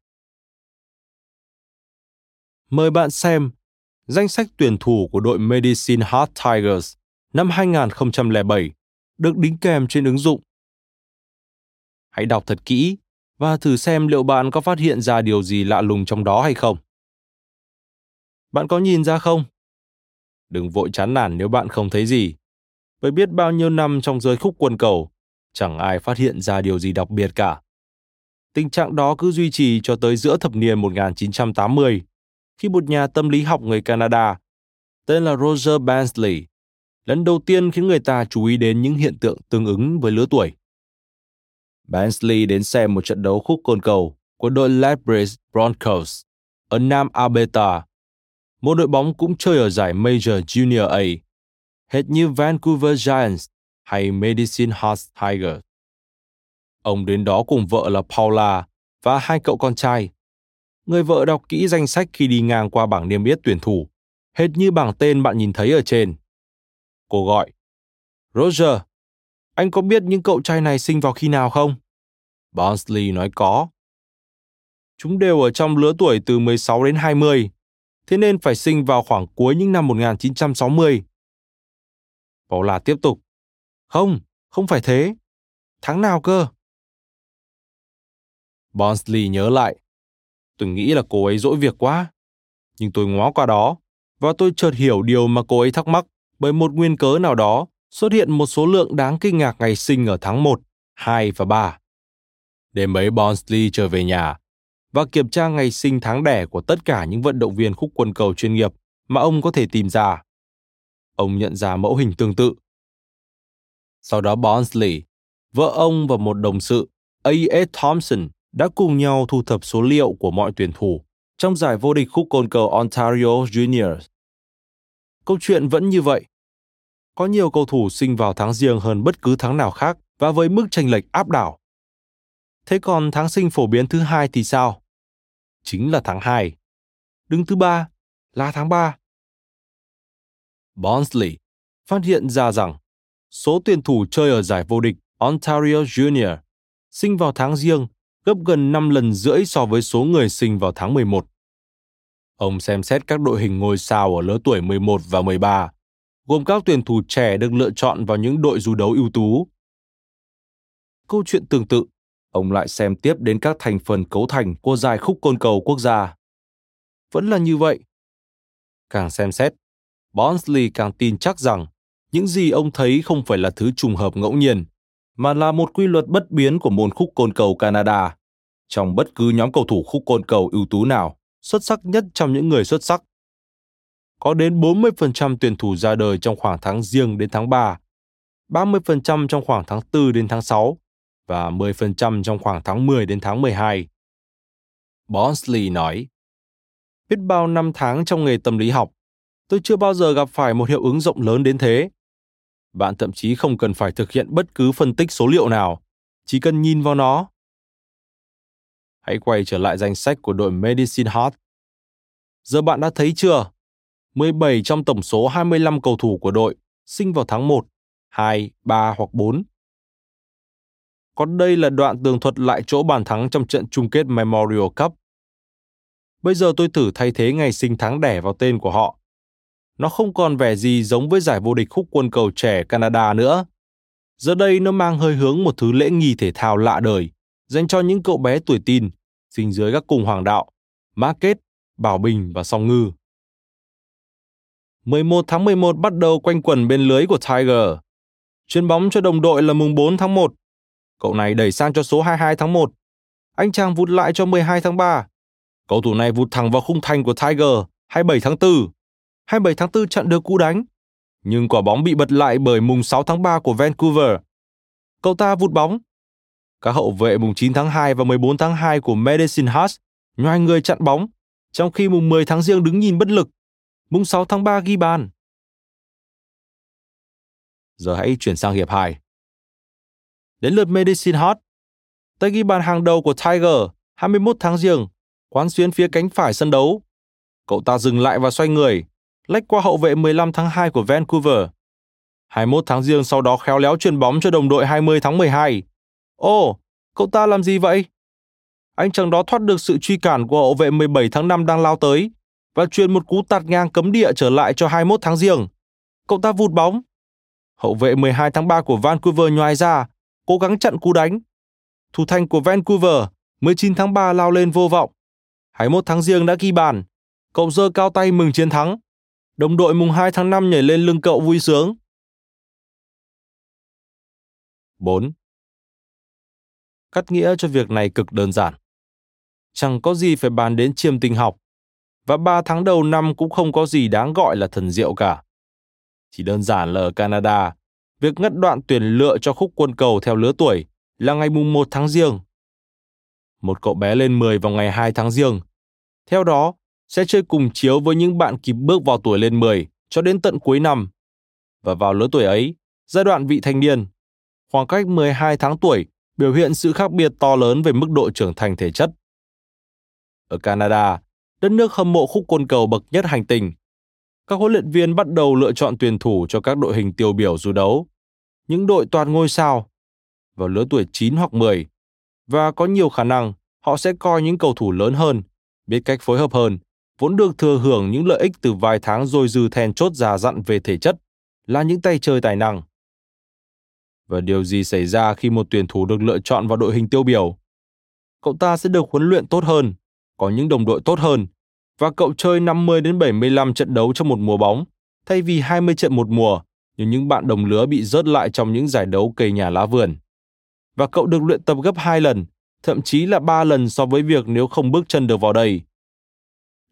Mời bạn xem danh sách tuyển thủ của đội Medicine Hat Tigers năm 2007 được đính kèm trên ứng dụng. Hãy đọc thật kỹ và thử xem liệu bạn có phát hiện ra điều gì lạ lùng trong đó hay không. Bạn có nhìn ra không? Đừng vội chán nản nếu bạn không thấy gì. Với biết bao nhiêu năm trong giới khúc quân cầu, chẳng ai phát hiện ra điều gì đặc biệt cả. Tình trạng đó cứ duy trì cho tới giữa thập niên 1980, khi một nhà tâm lý học người Canada tên là Roger Bansley lần đầu tiên khiến người ta chú ý đến những hiện tượng tương ứng với lứa tuổi. Bansley đến xem một trận đấu khúc côn cầu của đội Lethbridge Broncos ở Nam Alberta, một đội bóng cũng chơi ở giải Major Junior A, hệt như Vancouver Giants hay Medicine Hat Tigers. Ông đến đó cùng vợ là Paula và hai cậu con trai. Người vợ đọc kỹ danh sách khi đi ngang qua bảng niêm yết tuyển thủ, hệt như bảng tên bạn nhìn thấy ở trên. Cô gọi, Roger, anh có biết những cậu trai này sinh vào khi nào không? Barnsley nói có. Chúng đều ở trong lứa tuổi từ 16 đến 20, thế nên phải sinh vào khoảng cuối những năm 1960. Paula tiếp tục. Không, không phải thế. Tháng nào cơ? Bonsley nhớ lại. Tôi nghĩ là cô ấy dỗi việc quá. Nhưng tôi ngó qua đó, và tôi chợt hiểu điều mà cô ấy thắc mắc bởi một nguyên cớ nào đó xuất hiện một số lượng đáng kinh ngạc ngày sinh ở tháng 1, 2 và 3. Đêm ấy Bonsley trở về nhà và kiểm tra ngày sinh tháng đẻ của tất cả những vận động viên khúc quân cầu chuyên nghiệp mà ông có thể tìm ra. Ông nhận ra mẫu hình tương tự. Sau đó Bonsley, vợ ông và một đồng sự A.S. Thompson đã cùng nhau thu thập số liệu của mọi tuyển thủ trong giải vô địch khúc côn cầu Ontario Juniors. Câu chuyện vẫn như vậy. Có nhiều cầu thủ sinh vào tháng riêng hơn bất cứ tháng nào khác và với mức tranh lệch áp đảo. Thế còn tháng sinh phổ biến thứ hai thì sao? Chính là tháng 2. Đứng thứ ba là tháng 3. Barnsley, phát hiện ra rằng số tuyển thủ chơi ở giải vô địch Ontario Junior sinh vào tháng riêng gấp gần 5 lần rưỡi so với số người sinh vào tháng 11. Ông xem xét các đội hình ngôi sao ở lứa tuổi 11 và 13, gồm các tuyển thủ trẻ được lựa chọn vào những đội du đấu ưu tú. Câu chuyện tương tự, ông lại xem tiếp đến các thành phần cấu thành của giải khúc côn cầu quốc gia. Vẫn là như vậy. Càng xem xét, Bonsley càng tin chắc rằng những gì ông thấy không phải là thứ trùng hợp ngẫu nhiên, mà là một quy luật bất biến của môn khúc côn cầu Canada. Trong bất cứ nhóm cầu thủ khúc côn cầu ưu tú nào, xuất sắc nhất trong những người xuất sắc. Có đến 40% tuyển thủ ra đời trong khoảng tháng riêng đến tháng 3, 30% trong khoảng tháng 4 đến tháng 6 và 10% trong khoảng tháng 10 đến tháng 12. Bonsley nói, biết bao năm tháng trong nghề tâm lý học, tôi chưa bao giờ gặp phải một hiệu ứng rộng lớn đến thế. Bạn thậm chí không cần phải thực hiện bất cứ phân tích số liệu nào, chỉ cần nhìn vào nó. Hãy quay trở lại danh sách của đội Medicine Heart. Giờ bạn đã thấy chưa? 17 trong tổng số 25 cầu thủ của đội sinh vào tháng 1, 2, 3 hoặc 4. Còn đây là đoạn tường thuật lại chỗ bàn thắng trong trận chung kết Memorial Cup. Bây giờ tôi thử thay thế ngày sinh tháng đẻ vào tên của họ nó không còn vẻ gì giống với giải vô địch khúc quân cầu trẻ Canada nữa. Giờ đây nó mang hơi hướng một thứ lễ nghi thể thao lạ đời, dành cho những cậu bé tuổi tin, sinh dưới các cung hoàng đạo, Market, Bảo Bình và Song Ngư. 11 tháng 11 bắt đầu quanh quẩn bên lưới của Tiger. Chuyến bóng cho đồng đội là mùng 4 tháng 1. Cậu này đẩy sang cho số 22 tháng 1. Anh chàng vụt lại cho 12 tháng 3. Cầu thủ này vụt thẳng vào khung thành của Tiger 27 tháng 4. 27 tháng 4 chặn được cú đánh, nhưng quả bóng bị bật lại bởi mùng 6 tháng 3 của Vancouver. Cậu ta vụt bóng. Các hậu vệ mùng 9 tháng 2 và 14 tháng 2 của Medicine Hat nhoài người chặn bóng, trong khi mùng 10 tháng riêng đứng nhìn bất lực. Mùng 6 tháng 3 ghi bàn. Giờ hãy chuyển sang hiệp 2. Đến lượt Medicine Hat. Tay ghi bàn hàng đầu của Tiger 21 tháng riêng, quán xuyến phía cánh phải sân đấu. Cậu ta dừng lại và xoay người, lách qua hậu vệ 15 tháng 2 của Vancouver. 21 tháng riêng sau đó khéo léo chuyền bóng cho đồng đội 20 tháng 12. Ồ, cậu ta làm gì vậy? Anh chàng đó thoát được sự truy cản của hậu vệ 17 tháng 5 đang lao tới và truyền một cú tạt ngang cấm địa trở lại cho 21 tháng riêng. Cậu ta vụt bóng. Hậu vệ 12 tháng 3 của Vancouver nhoài ra, cố gắng chặn cú đánh. Thủ thành của Vancouver 19 tháng 3 lao lên vô vọng. 21 tháng riêng đã ghi bàn. Cậu dơ cao tay mừng chiến thắng. Đồng đội mùng 2 tháng 5 nhảy lên lưng cậu vui sướng. 4. Cắt nghĩa cho việc này cực đơn giản. Chẳng có gì phải bàn đến chiêm tinh học, và 3 tháng đầu năm cũng không có gì đáng gọi là thần diệu cả. Chỉ đơn giản là ở Canada, việc ngắt đoạn tuyển lựa cho khúc quân cầu theo lứa tuổi là ngày mùng 1 tháng riêng. Một cậu bé lên 10 vào ngày 2 tháng riêng. Theo đó, sẽ chơi cùng chiếu với những bạn kịp bước vào tuổi lên 10 cho đến tận cuối năm. Và vào lứa tuổi ấy, giai đoạn vị thanh niên, khoảng cách 12 tháng tuổi biểu hiện sự khác biệt to lớn về mức độ trưởng thành thể chất. Ở Canada, đất nước hâm mộ khúc côn cầu bậc nhất hành tinh, các huấn luyện viên bắt đầu lựa chọn tuyển thủ cho các đội hình tiêu biểu du đấu, những đội toàn ngôi sao, vào lứa tuổi 9 hoặc 10, và có nhiều khả năng họ sẽ coi những cầu thủ lớn hơn, biết cách phối hợp hơn vốn được thừa hưởng những lợi ích từ vài tháng dôi dư then chốt già dặn về thể chất, là những tay chơi tài năng. Và điều gì xảy ra khi một tuyển thủ được lựa chọn vào đội hình tiêu biểu? cậu ta sẽ được huấn luyện tốt hơn, có những đồng đội tốt hơn và cậu chơi 50 đến 75 trận đấu trong một mùa bóng thay vì 20 trận một mùa như những bạn đồng lứa bị rớt lại trong những giải đấu cây nhà lá vườn. Và cậu được luyện tập gấp 2 lần, thậm chí là 3 lần so với việc nếu không bước chân được vào đây.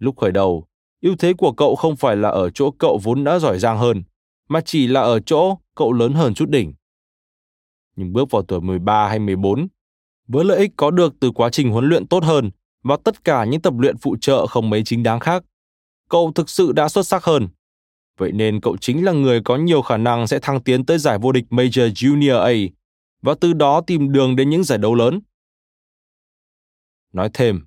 Lúc khởi đầu, ưu thế của cậu không phải là ở chỗ cậu vốn đã giỏi giang hơn, mà chỉ là ở chỗ cậu lớn hơn chút đỉnh. Nhưng bước vào tuổi 13 hay 14, với lợi ích có được từ quá trình huấn luyện tốt hơn và tất cả những tập luyện phụ trợ không mấy chính đáng khác, cậu thực sự đã xuất sắc hơn. Vậy nên cậu chính là người có nhiều khả năng sẽ thăng tiến tới giải vô địch Major Junior A và từ đó tìm đường đến những giải đấu lớn. Nói thêm,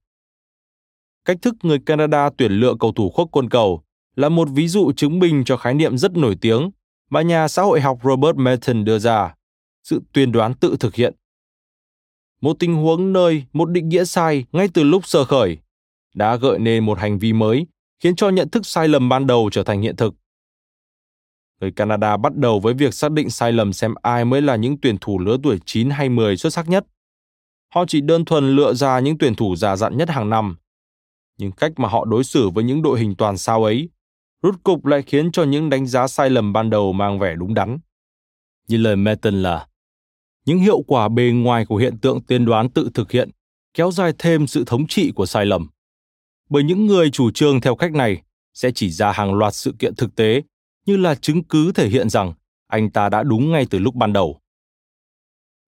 cách thức người Canada tuyển lựa cầu thủ khuất côn cầu là một ví dụ chứng minh cho khái niệm rất nổi tiếng mà nhà xã hội học Robert Merton đưa ra, sự tuyên đoán tự thực hiện. Một tình huống nơi một định nghĩa sai ngay từ lúc sơ khởi đã gợi nên một hành vi mới khiến cho nhận thức sai lầm ban đầu trở thành hiện thực. Người Canada bắt đầu với việc xác định sai lầm xem ai mới là những tuyển thủ lứa tuổi 9 hay 10 xuất sắc nhất. Họ chỉ đơn thuần lựa ra những tuyển thủ già dặn nhất hàng năm. Nhưng cách mà họ đối xử với những đội hình toàn sao ấy rút cục lại khiến cho những đánh giá sai lầm ban đầu mang vẻ đúng đắn. Như lời Merton là, những hiệu quả bề ngoài của hiện tượng tiên đoán tự thực hiện kéo dài thêm sự thống trị của sai lầm. Bởi những người chủ trương theo cách này sẽ chỉ ra hàng loạt sự kiện thực tế như là chứng cứ thể hiện rằng anh ta đã đúng ngay từ lúc ban đầu.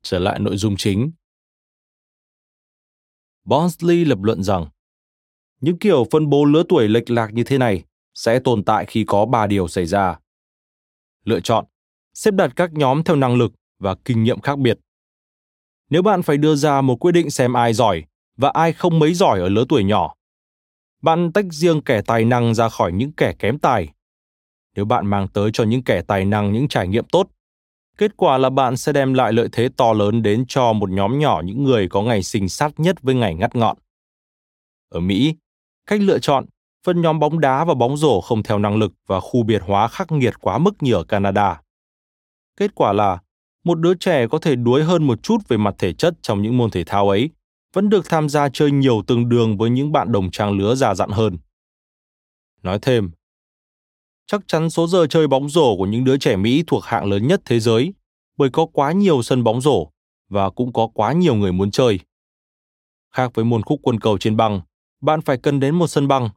Trở lại nội dung chính. Bonsley lập luận rằng những kiểu phân bố lứa tuổi lệch lạc như thế này sẽ tồn tại khi có ba điều xảy ra. Lựa chọn, xếp đặt các nhóm theo năng lực và kinh nghiệm khác biệt. Nếu bạn phải đưa ra một quyết định xem ai giỏi và ai không mấy giỏi ở lứa tuổi nhỏ, bạn tách riêng kẻ tài năng ra khỏi những kẻ kém tài. Nếu bạn mang tới cho những kẻ tài năng những trải nghiệm tốt, kết quả là bạn sẽ đem lại lợi thế to lớn đến cho một nhóm nhỏ những người có ngày sinh sát nhất với ngày ngắt ngọn. Ở Mỹ, cách lựa chọn phân nhóm bóng đá và bóng rổ không theo năng lực và khu biệt hóa khắc nghiệt quá mức như ở Canada. Kết quả là một đứa trẻ có thể đuối hơn một chút về mặt thể chất trong những môn thể thao ấy, vẫn được tham gia chơi nhiều tương đương với những bạn đồng trang lứa già dặn hơn. Nói thêm, chắc chắn số giờ chơi bóng rổ của những đứa trẻ Mỹ thuộc hạng lớn nhất thế giới, bởi có quá nhiều sân bóng rổ và cũng có quá nhiều người muốn chơi. Khác với môn khúc quân cầu trên băng, bạn phải cần đến một sân băng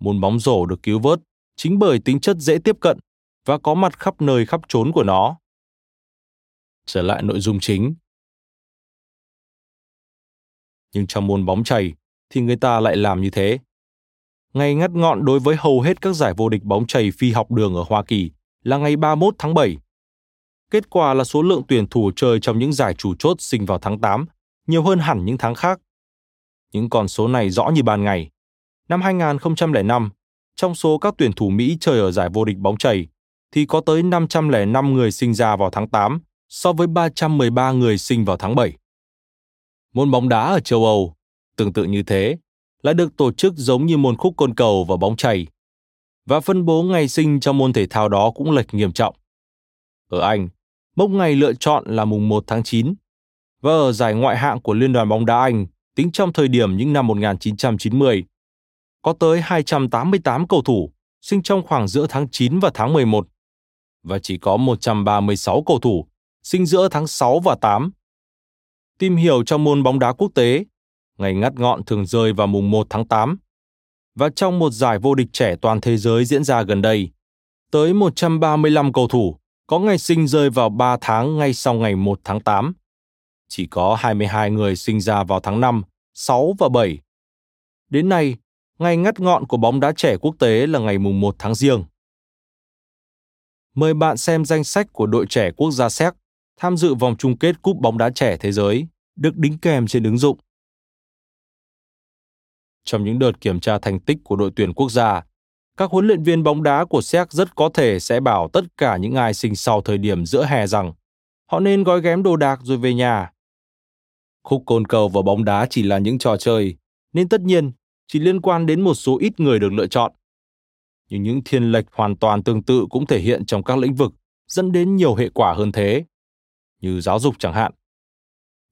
môn bóng rổ được cứu vớt chính bởi tính chất dễ tiếp cận và có mặt khắp nơi khắp trốn của nó. Trở lại nội dung chính. Nhưng trong môn bóng chày thì người ta lại làm như thế. Ngày ngắt ngọn đối với hầu hết các giải vô địch bóng chày phi học đường ở Hoa Kỳ là ngày 31 tháng 7. Kết quả là số lượng tuyển thủ chơi trong những giải chủ chốt sinh vào tháng 8 nhiều hơn hẳn những tháng khác. Những con số này rõ như ban ngày. Năm 2005, trong số các tuyển thủ Mỹ chơi ở giải vô địch bóng chày, thì có tới 505 người sinh ra vào tháng 8 so với 313 người sinh vào tháng 7. Môn bóng đá ở châu Âu, tương tự như thế, là được tổ chức giống như môn khúc côn cầu và bóng chày. Và phân bố ngày sinh trong môn thể thao đó cũng lệch nghiêm trọng. Ở Anh, mốc ngày lựa chọn là mùng 1 tháng 9. Và ở giải ngoại hạng của Liên đoàn bóng đá Anh, tính trong thời điểm những năm 1990, có tới 288 cầu thủ sinh trong khoảng giữa tháng 9 và tháng 11 và chỉ có 136 cầu thủ sinh giữa tháng 6 và 8. Tìm hiểu trong môn bóng đá quốc tế, ngày ngắt ngọn thường rơi vào mùng 1 tháng 8. Và trong một giải vô địch trẻ toàn thế giới diễn ra gần đây, tới 135 cầu thủ có ngày sinh rơi vào 3 tháng ngay sau ngày 1 tháng 8. Chỉ có 22 người sinh ra vào tháng 5, 6 và 7. Đến nay, Ngày ngắt ngọn của bóng đá trẻ quốc tế là ngày mùng 1 tháng riêng. Mời bạn xem danh sách của đội trẻ quốc gia Séc tham dự vòng chung kết Cúp bóng đá trẻ thế giới được đính kèm trên ứng dụng. Trong những đợt kiểm tra thành tích của đội tuyển quốc gia, các huấn luyện viên bóng đá của Séc rất có thể sẽ bảo tất cả những ai sinh sau thời điểm giữa hè rằng họ nên gói ghém đồ đạc rồi về nhà. Khúc côn cầu và bóng đá chỉ là những trò chơi, nên tất nhiên chỉ liên quan đến một số ít người được lựa chọn. Nhưng những thiên lệch hoàn toàn tương tự cũng thể hiện trong các lĩnh vực, dẫn đến nhiều hệ quả hơn thế, như giáo dục chẳng hạn.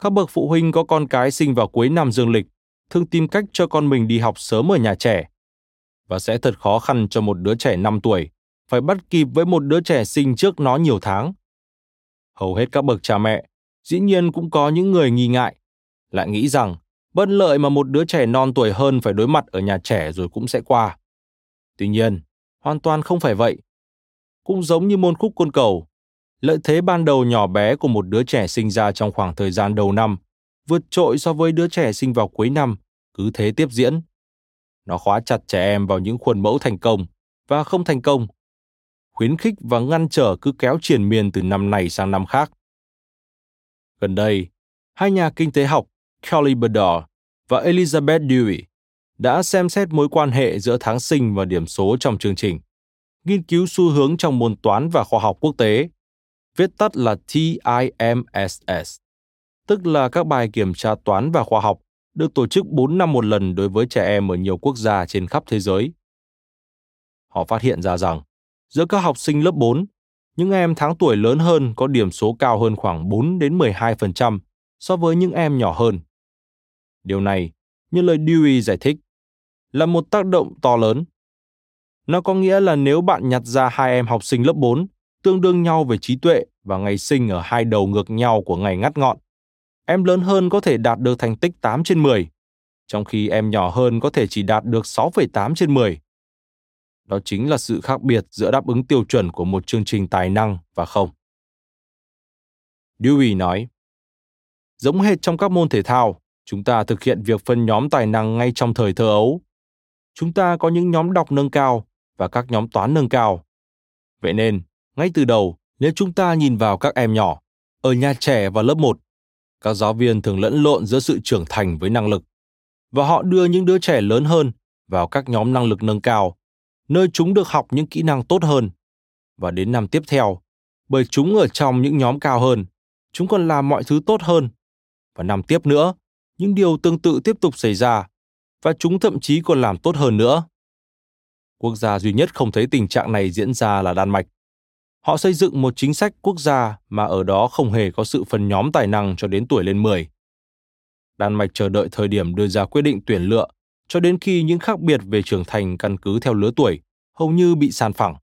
Các bậc phụ huynh có con cái sinh vào cuối năm dương lịch thường tìm cách cho con mình đi học sớm ở nhà trẻ. Và sẽ thật khó khăn cho một đứa trẻ 5 tuổi phải bắt kịp với một đứa trẻ sinh trước nó nhiều tháng. Hầu hết các bậc cha mẹ, dĩ nhiên cũng có những người nghi ngại, lại nghĩ rằng bất lợi mà một đứa trẻ non tuổi hơn phải đối mặt ở nhà trẻ rồi cũng sẽ qua. Tuy nhiên, hoàn toàn không phải vậy. Cũng giống như môn khúc côn cầu, lợi thế ban đầu nhỏ bé của một đứa trẻ sinh ra trong khoảng thời gian đầu năm vượt trội so với đứa trẻ sinh vào cuối năm, cứ thế tiếp diễn. Nó khóa chặt trẻ em vào những khuôn mẫu thành công và không thành công, khuyến khích và ngăn trở cứ kéo triển miên từ năm này sang năm khác. Gần đây, hai nhà kinh tế học Kelly Bedore và Elizabeth Dewey đã xem xét mối quan hệ giữa tháng sinh và điểm số trong chương trình, nghiên cứu xu hướng trong môn toán và khoa học quốc tế, viết tắt là TIMSS, tức là các bài kiểm tra toán và khoa học được tổ chức 4 năm một lần đối với trẻ em ở nhiều quốc gia trên khắp thế giới. Họ phát hiện ra rằng, giữa các học sinh lớp 4, những em tháng tuổi lớn hơn có điểm số cao hơn khoảng 4 đến 12% so với những em nhỏ hơn. Điều này, như lời Dewey giải thích, là một tác động to lớn. Nó có nghĩa là nếu bạn nhặt ra hai em học sinh lớp 4 tương đương nhau về trí tuệ và ngày sinh ở hai đầu ngược nhau của ngày ngắt ngọn, em lớn hơn có thể đạt được thành tích 8 trên 10, trong khi em nhỏ hơn có thể chỉ đạt được 6,8 trên 10. Đó chính là sự khác biệt giữa đáp ứng tiêu chuẩn của một chương trình tài năng và không. Dewey nói, giống hệt trong các môn thể thao, chúng ta thực hiện việc phân nhóm tài năng ngay trong thời thơ ấu. Chúng ta có những nhóm đọc nâng cao và các nhóm toán nâng cao. Vậy nên, ngay từ đầu, nếu chúng ta nhìn vào các em nhỏ, ở nhà trẻ và lớp 1, các giáo viên thường lẫn lộn giữa sự trưởng thành với năng lực và họ đưa những đứa trẻ lớn hơn vào các nhóm năng lực nâng cao nơi chúng được học những kỹ năng tốt hơn và đến năm tiếp theo bởi chúng ở trong những nhóm cao hơn chúng còn làm mọi thứ tốt hơn và năm tiếp nữa những điều tương tự tiếp tục xảy ra và chúng thậm chí còn làm tốt hơn nữa quốc gia duy nhất không thấy tình trạng này diễn ra là đan mạch Họ xây dựng một chính sách quốc gia mà ở đó không hề có sự phân nhóm tài năng cho đến tuổi lên 10. Đan Mạch chờ đợi thời điểm đưa ra quyết định tuyển lựa, cho đến khi những khác biệt về trưởng thành căn cứ theo lứa tuổi hầu như bị san phẳng.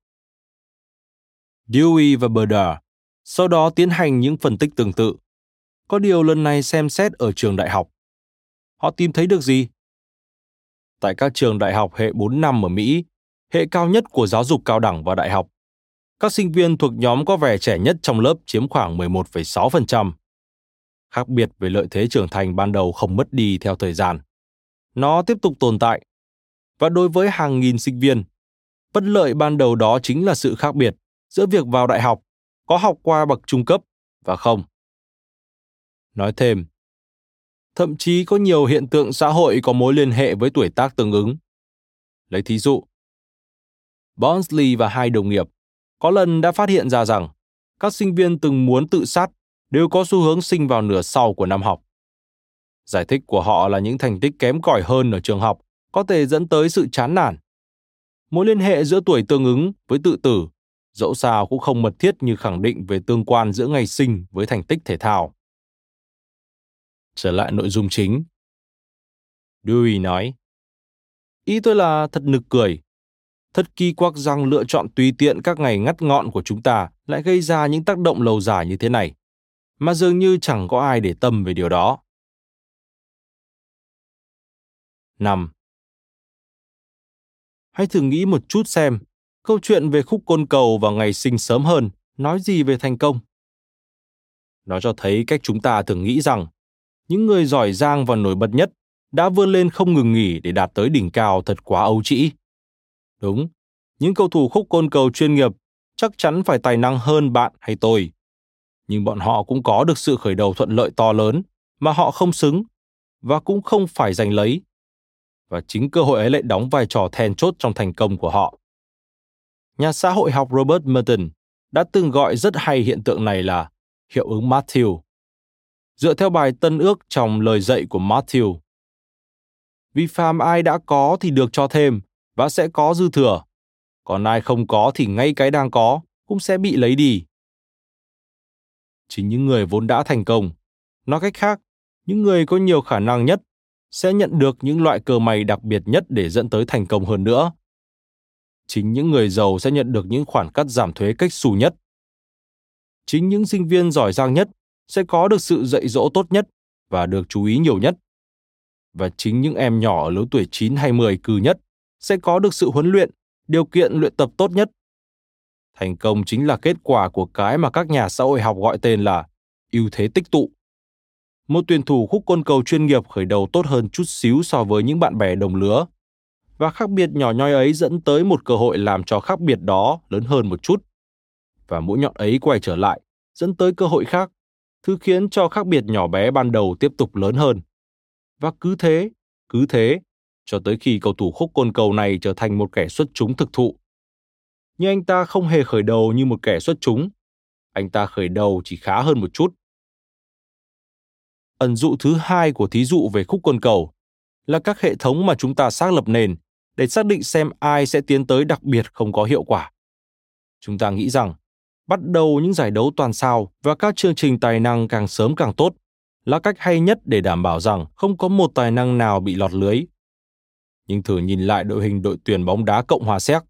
Dewey và Berder sau đó tiến hành những phân tích tương tự. Có điều lần này xem xét ở trường đại học. Họ tìm thấy được gì? Tại các trường đại học hệ 4 năm ở Mỹ, hệ cao nhất của giáo dục cao đẳng và đại học, các sinh viên thuộc nhóm có vẻ trẻ nhất trong lớp chiếm khoảng 11,6%. Khác biệt về lợi thế trưởng thành ban đầu không mất đi theo thời gian. Nó tiếp tục tồn tại. Và đối với hàng nghìn sinh viên, bất lợi ban đầu đó chính là sự khác biệt giữa việc vào đại học, có học qua bậc trung cấp và không. Nói thêm, thậm chí có nhiều hiện tượng xã hội có mối liên hệ với tuổi tác tương ứng. Lấy thí dụ, Bonsley và hai đồng nghiệp có lần đã phát hiện ra rằng các sinh viên từng muốn tự sát đều có xu hướng sinh vào nửa sau của năm học. Giải thích của họ là những thành tích kém cỏi hơn ở trường học có thể dẫn tới sự chán nản. Mối liên hệ giữa tuổi tương ứng với tự tử, dẫu sao cũng không mật thiết như khẳng định về tương quan giữa ngày sinh với thành tích thể thao. Trở lại nội dung chính. Dewey nói, Ý tôi là thật nực cười Thật kỳ quặc rằng lựa chọn tùy tiện các ngày ngắt ngọn của chúng ta lại gây ra những tác động lâu dài như thế này, mà dường như chẳng có ai để tâm về điều đó. 5. Hãy thử nghĩ một chút xem, câu chuyện về khúc côn cầu vào ngày sinh sớm hơn nói gì về thành công? Nó cho thấy cách chúng ta thường nghĩ rằng những người giỏi giang và nổi bật nhất đã vươn lên không ngừng nghỉ để đạt tới đỉnh cao thật quá ấu trĩ. Đúng, những cầu thủ khúc côn cầu chuyên nghiệp chắc chắn phải tài năng hơn bạn hay tôi. Nhưng bọn họ cũng có được sự khởi đầu thuận lợi to lớn mà họ không xứng và cũng không phải giành lấy. Và chính cơ hội ấy lại đóng vai trò then chốt trong thành công của họ. Nhà xã hội học Robert Merton đã từng gọi rất hay hiện tượng này là hiệu ứng Matthew. Dựa theo bài Tân ước trong lời dạy của Matthew. Vì phàm ai đã có thì được cho thêm, và sẽ có dư thừa. Còn ai không có thì ngay cái đang có cũng sẽ bị lấy đi. Chính những người vốn đã thành công, nói cách khác, những người có nhiều khả năng nhất sẽ nhận được những loại cơ may đặc biệt nhất để dẫn tới thành công hơn nữa. Chính những người giàu sẽ nhận được những khoản cắt giảm thuế cách xù nhất. Chính những sinh viên giỏi giang nhất sẽ có được sự dạy dỗ tốt nhất và được chú ý nhiều nhất. Và chính những em nhỏ ở lứa tuổi 9 hay 10 cừ nhất sẽ có được sự huấn luyện, điều kiện luyện tập tốt nhất. Thành công chính là kết quả của cái mà các nhà xã hội học gọi tên là ưu thế tích tụ. Một tuyển thủ khúc côn cầu chuyên nghiệp khởi đầu tốt hơn chút xíu so với những bạn bè đồng lứa. Và khác biệt nhỏ nhoi ấy dẫn tới một cơ hội làm cho khác biệt đó lớn hơn một chút. Và mũi nhọn ấy quay trở lại, dẫn tới cơ hội khác, thứ khiến cho khác biệt nhỏ bé ban đầu tiếp tục lớn hơn. Và cứ thế, cứ thế, cho tới khi cầu thủ khúc côn cầu này trở thành một kẻ xuất chúng thực thụ. Nhưng anh ta không hề khởi đầu như một kẻ xuất chúng. Anh ta khởi đầu chỉ khá hơn một chút. Ẩn dụ thứ hai của thí dụ về khúc côn cầu là các hệ thống mà chúng ta xác lập nền để xác định xem ai sẽ tiến tới đặc biệt không có hiệu quả. Chúng ta nghĩ rằng bắt đầu những giải đấu toàn sao và các chương trình tài năng càng sớm càng tốt là cách hay nhất để đảm bảo rằng không có một tài năng nào bị lọt lưới. Nhưng thử nhìn lại đội hình đội tuyển bóng đá Cộng hòa Séc.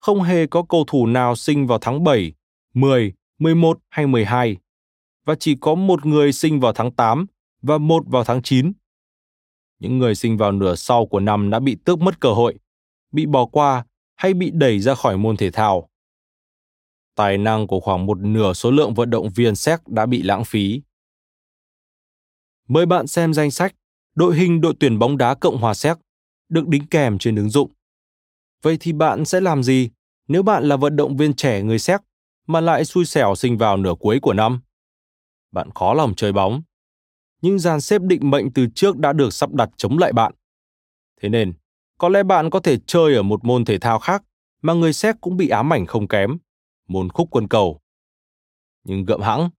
Không hề có cầu thủ nào sinh vào tháng 7, 10, 11 hay 12 và chỉ có một người sinh vào tháng 8 và một vào tháng 9. Những người sinh vào nửa sau của năm đã bị tước mất cơ hội, bị bỏ qua hay bị đẩy ra khỏi môn thể thao. Tài năng của khoảng một nửa số lượng vận động viên Séc đã bị lãng phí. Mời bạn xem danh sách đội hình đội tuyển bóng đá Cộng hòa Séc được đính kèm trên ứng dụng. Vậy thì bạn sẽ làm gì nếu bạn là vận động viên trẻ người Séc mà lại xui xẻo sinh vào nửa cuối của năm? Bạn khó lòng chơi bóng. Nhưng dàn xếp định mệnh từ trước đã được sắp đặt chống lại bạn. Thế nên, có lẽ bạn có thể chơi ở một môn thể thao khác mà người Séc cũng bị ám ảnh không kém, môn khúc quân cầu. Nhưng gậm hãng,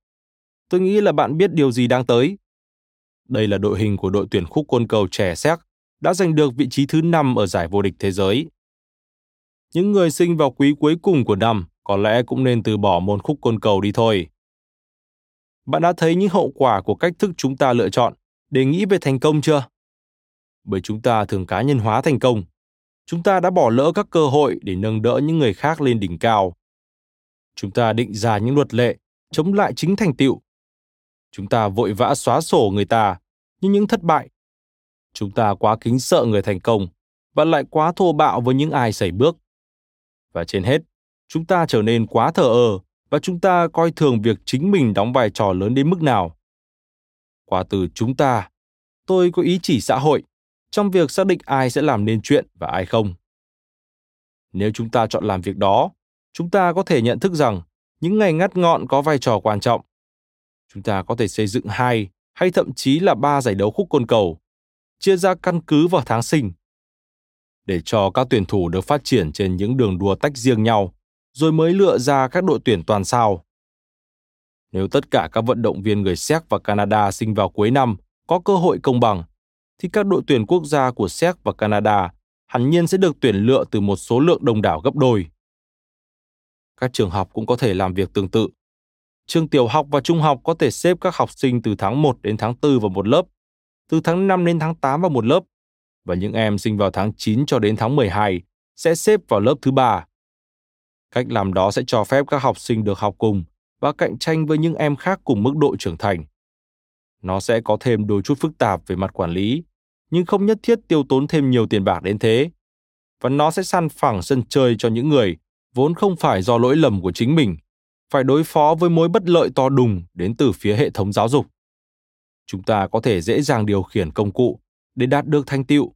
tôi nghĩ là bạn biết điều gì đang tới. Đây là đội hình của đội tuyển khúc quân cầu trẻ Séc đã giành được vị trí thứ 5 ở giải vô địch thế giới. Những người sinh vào quý cuối cùng của năm có lẽ cũng nên từ bỏ môn khúc côn cầu đi thôi. Bạn đã thấy những hậu quả của cách thức chúng ta lựa chọn để nghĩ về thành công chưa? Bởi chúng ta thường cá nhân hóa thành công. Chúng ta đã bỏ lỡ các cơ hội để nâng đỡ những người khác lên đỉnh cao. Chúng ta định ra những luật lệ chống lại chính thành tựu. Chúng ta vội vã xóa sổ người ta, như những thất bại chúng ta quá kính sợ người thành công và lại quá thô bạo với những ai xảy bước. Và trên hết, chúng ta trở nên quá thờ ơ và chúng ta coi thường việc chính mình đóng vai trò lớn đến mức nào. Qua từ chúng ta, tôi có ý chỉ xã hội trong việc xác định ai sẽ làm nên chuyện và ai không. Nếu chúng ta chọn làm việc đó, chúng ta có thể nhận thức rằng những ngày ngắt ngọn có vai trò quan trọng. Chúng ta có thể xây dựng hai hay thậm chí là ba giải đấu khúc côn cầu chia ra căn cứ vào tháng sinh để cho các tuyển thủ được phát triển trên những đường đua tách riêng nhau, rồi mới lựa ra các đội tuyển toàn sao. Nếu tất cả các vận động viên người Séc và Canada sinh vào cuối năm có cơ hội công bằng, thì các đội tuyển quốc gia của Séc và Canada hẳn nhiên sẽ được tuyển lựa từ một số lượng đông đảo gấp đôi. Các trường học cũng có thể làm việc tương tự. Trường tiểu học và trung học có thể xếp các học sinh từ tháng 1 đến tháng 4 vào một lớp từ tháng 5 đến tháng 8 vào một lớp, và những em sinh vào tháng 9 cho đến tháng 12 sẽ xếp vào lớp thứ ba. Cách làm đó sẽ cho phép các học sinh được học cùng và cạnh tranh với những em khác cùng mức độ trưởng thành. Nó sẽ có thêm đôi chút phức tạp về mặt quản lý, nhưng không nhất thiết tiêu tốn thêm nhiều tiền bạc đến thế. Và nó sẽ săn phẳng sân chơi cho những người vốn không phải do lỗi lầm của chính mình, phải đối phó với mối bất lợi to đùng đến từ phía hệ thống giáo dục. Chúng ta có thể dễ dàng điều khiển công cụ để đạt được thành tựu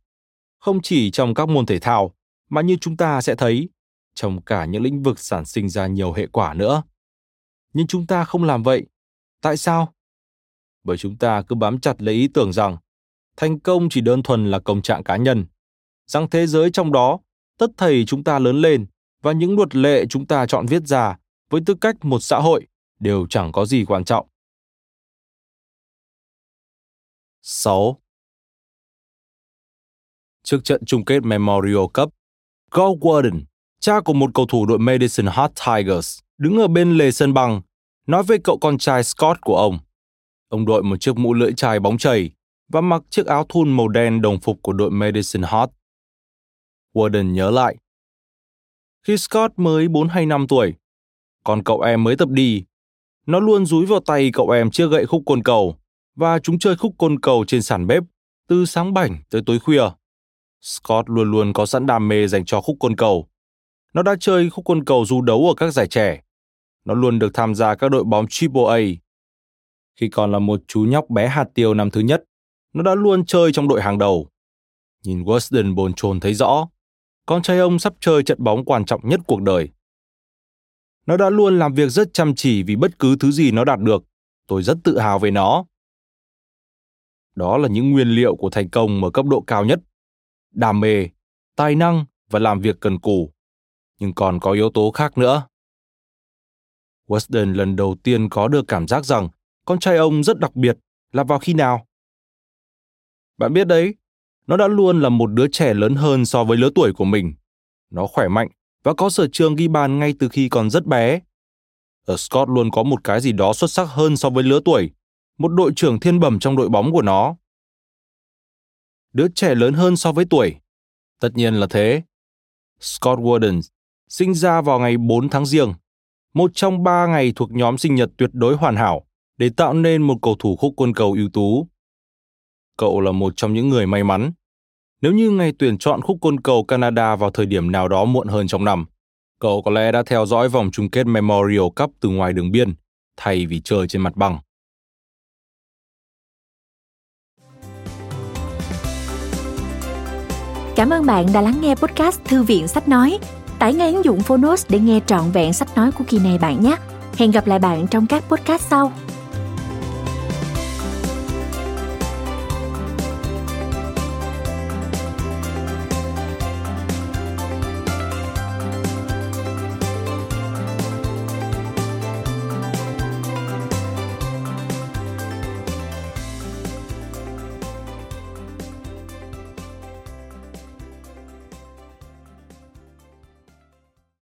không chỉ trong các môn thể thao mà như chúng ta sẽ thấy trong cả những lĩnh vực sản sinh ra nhiều hệ quả nữa. Nhưng chúng ta không làm vậy. Tại sao? Bởi chúng ta cứ bám chặt lấy ý tưởng rằng thành công chỉ đơn thuần là công trạng cá nhân. Rằng thế giới trong đó tất thầy chúng ta lớn lên và những luật lệ chúng ta chọn viết ra với tư cách một xã hội đều chẳng có gì quan trọng 6. Trước trận chung kết Memorial Cup, Gold Warden, cha của một cầu thủ đội Madison Hot Tigers, đứng ở bên lề sân băng, nói với cậu con trai Scott của ông. Ông đội một chiếc mũ lưỡi chai bóng chảy và mặc chiếc áo thun màu đen đồng phục của đội Madison Hot. Warden nhớ lại. Khi Scott mới 4 hay 5 tuổi, còn cậu em mới tập đi, nó luôn dúi vào tay cậu em chiếc gậy khúc côn cầu và chúng chơi khúc côn cầu trên sàn bếp từ sáng bảnh tới tối khuya. Scott luôn luôn có sẵn đam mê dành cho khúc côn cầu. Nó đã chơi khúc côn cầu du đấu ở các giải trẻ. Nó luôn được tham gia các đội bóng Triple A. Khi còn là một chú nhóc bé hạt tiêu năm thứ nhất, nó đã luôn chơi trong đội hàng đầu. Nhìn Weston bồn chồn thấy rõ, con trai ông sắp chơi trận bóng quan trọng nhất cuộc đời. Nó đã luôn làm việc rất chăm chỉ vì bất cứ thứ gì nó đạt được. Tôi rất tự hào về nó. Đó là những nguyên liệu của thành công ở cấp độ cao nhất. Đam mê, tài năng và làm việc cần cù. Nhưng còn có yếu tố khác nữa. Weston lần đầu tiên có được cảm giác rằng con trai ông rất đặc biệt là vào khi nào? Bạn biết đấy, nó đã luôn là một đứa trẻ lớn hơn so với lứa tuổi của mình. Nó khỏe mạnh và có sở trường ghi bàn ngay từ khi còn rất bé. Ở Scott luôn có một cái gì đó xuất sắc hơn so với lứa tuổi, một đội trưởng thiên bẩm trong đội bóng của nó. Đứa trẻ lớn hơn so với tuổi. Tất nhiên là thế. Scott Warden sinh ra vào ngày 4 tháng riêng, một trong ba ngày thuộc nhóm sinh nhật tuyệt đối hoàn hảo để tạo nên một cầu thủ khúc quân cầu ưu tú. Cậu là một trong những người may mắn. Nếu như ngày tuyển chọn khúc côn cầu Canada vào thời điểm nào đó muộn hơn trong năm, cậu có lẽ đã theo dõi vòng chung kết Memorial Cup từ ngoài đường biên, thay vì chơi trên mặt bằng. Cảm ơn bạn đã lắng nghe podcast Thư viện Sách Nói. Tải ngay ứng dụng Phonos để nghe trọn vẹn sách nói của kỳ này bạn nhé. Hẹn gặp lại bạn trong các podcast sau.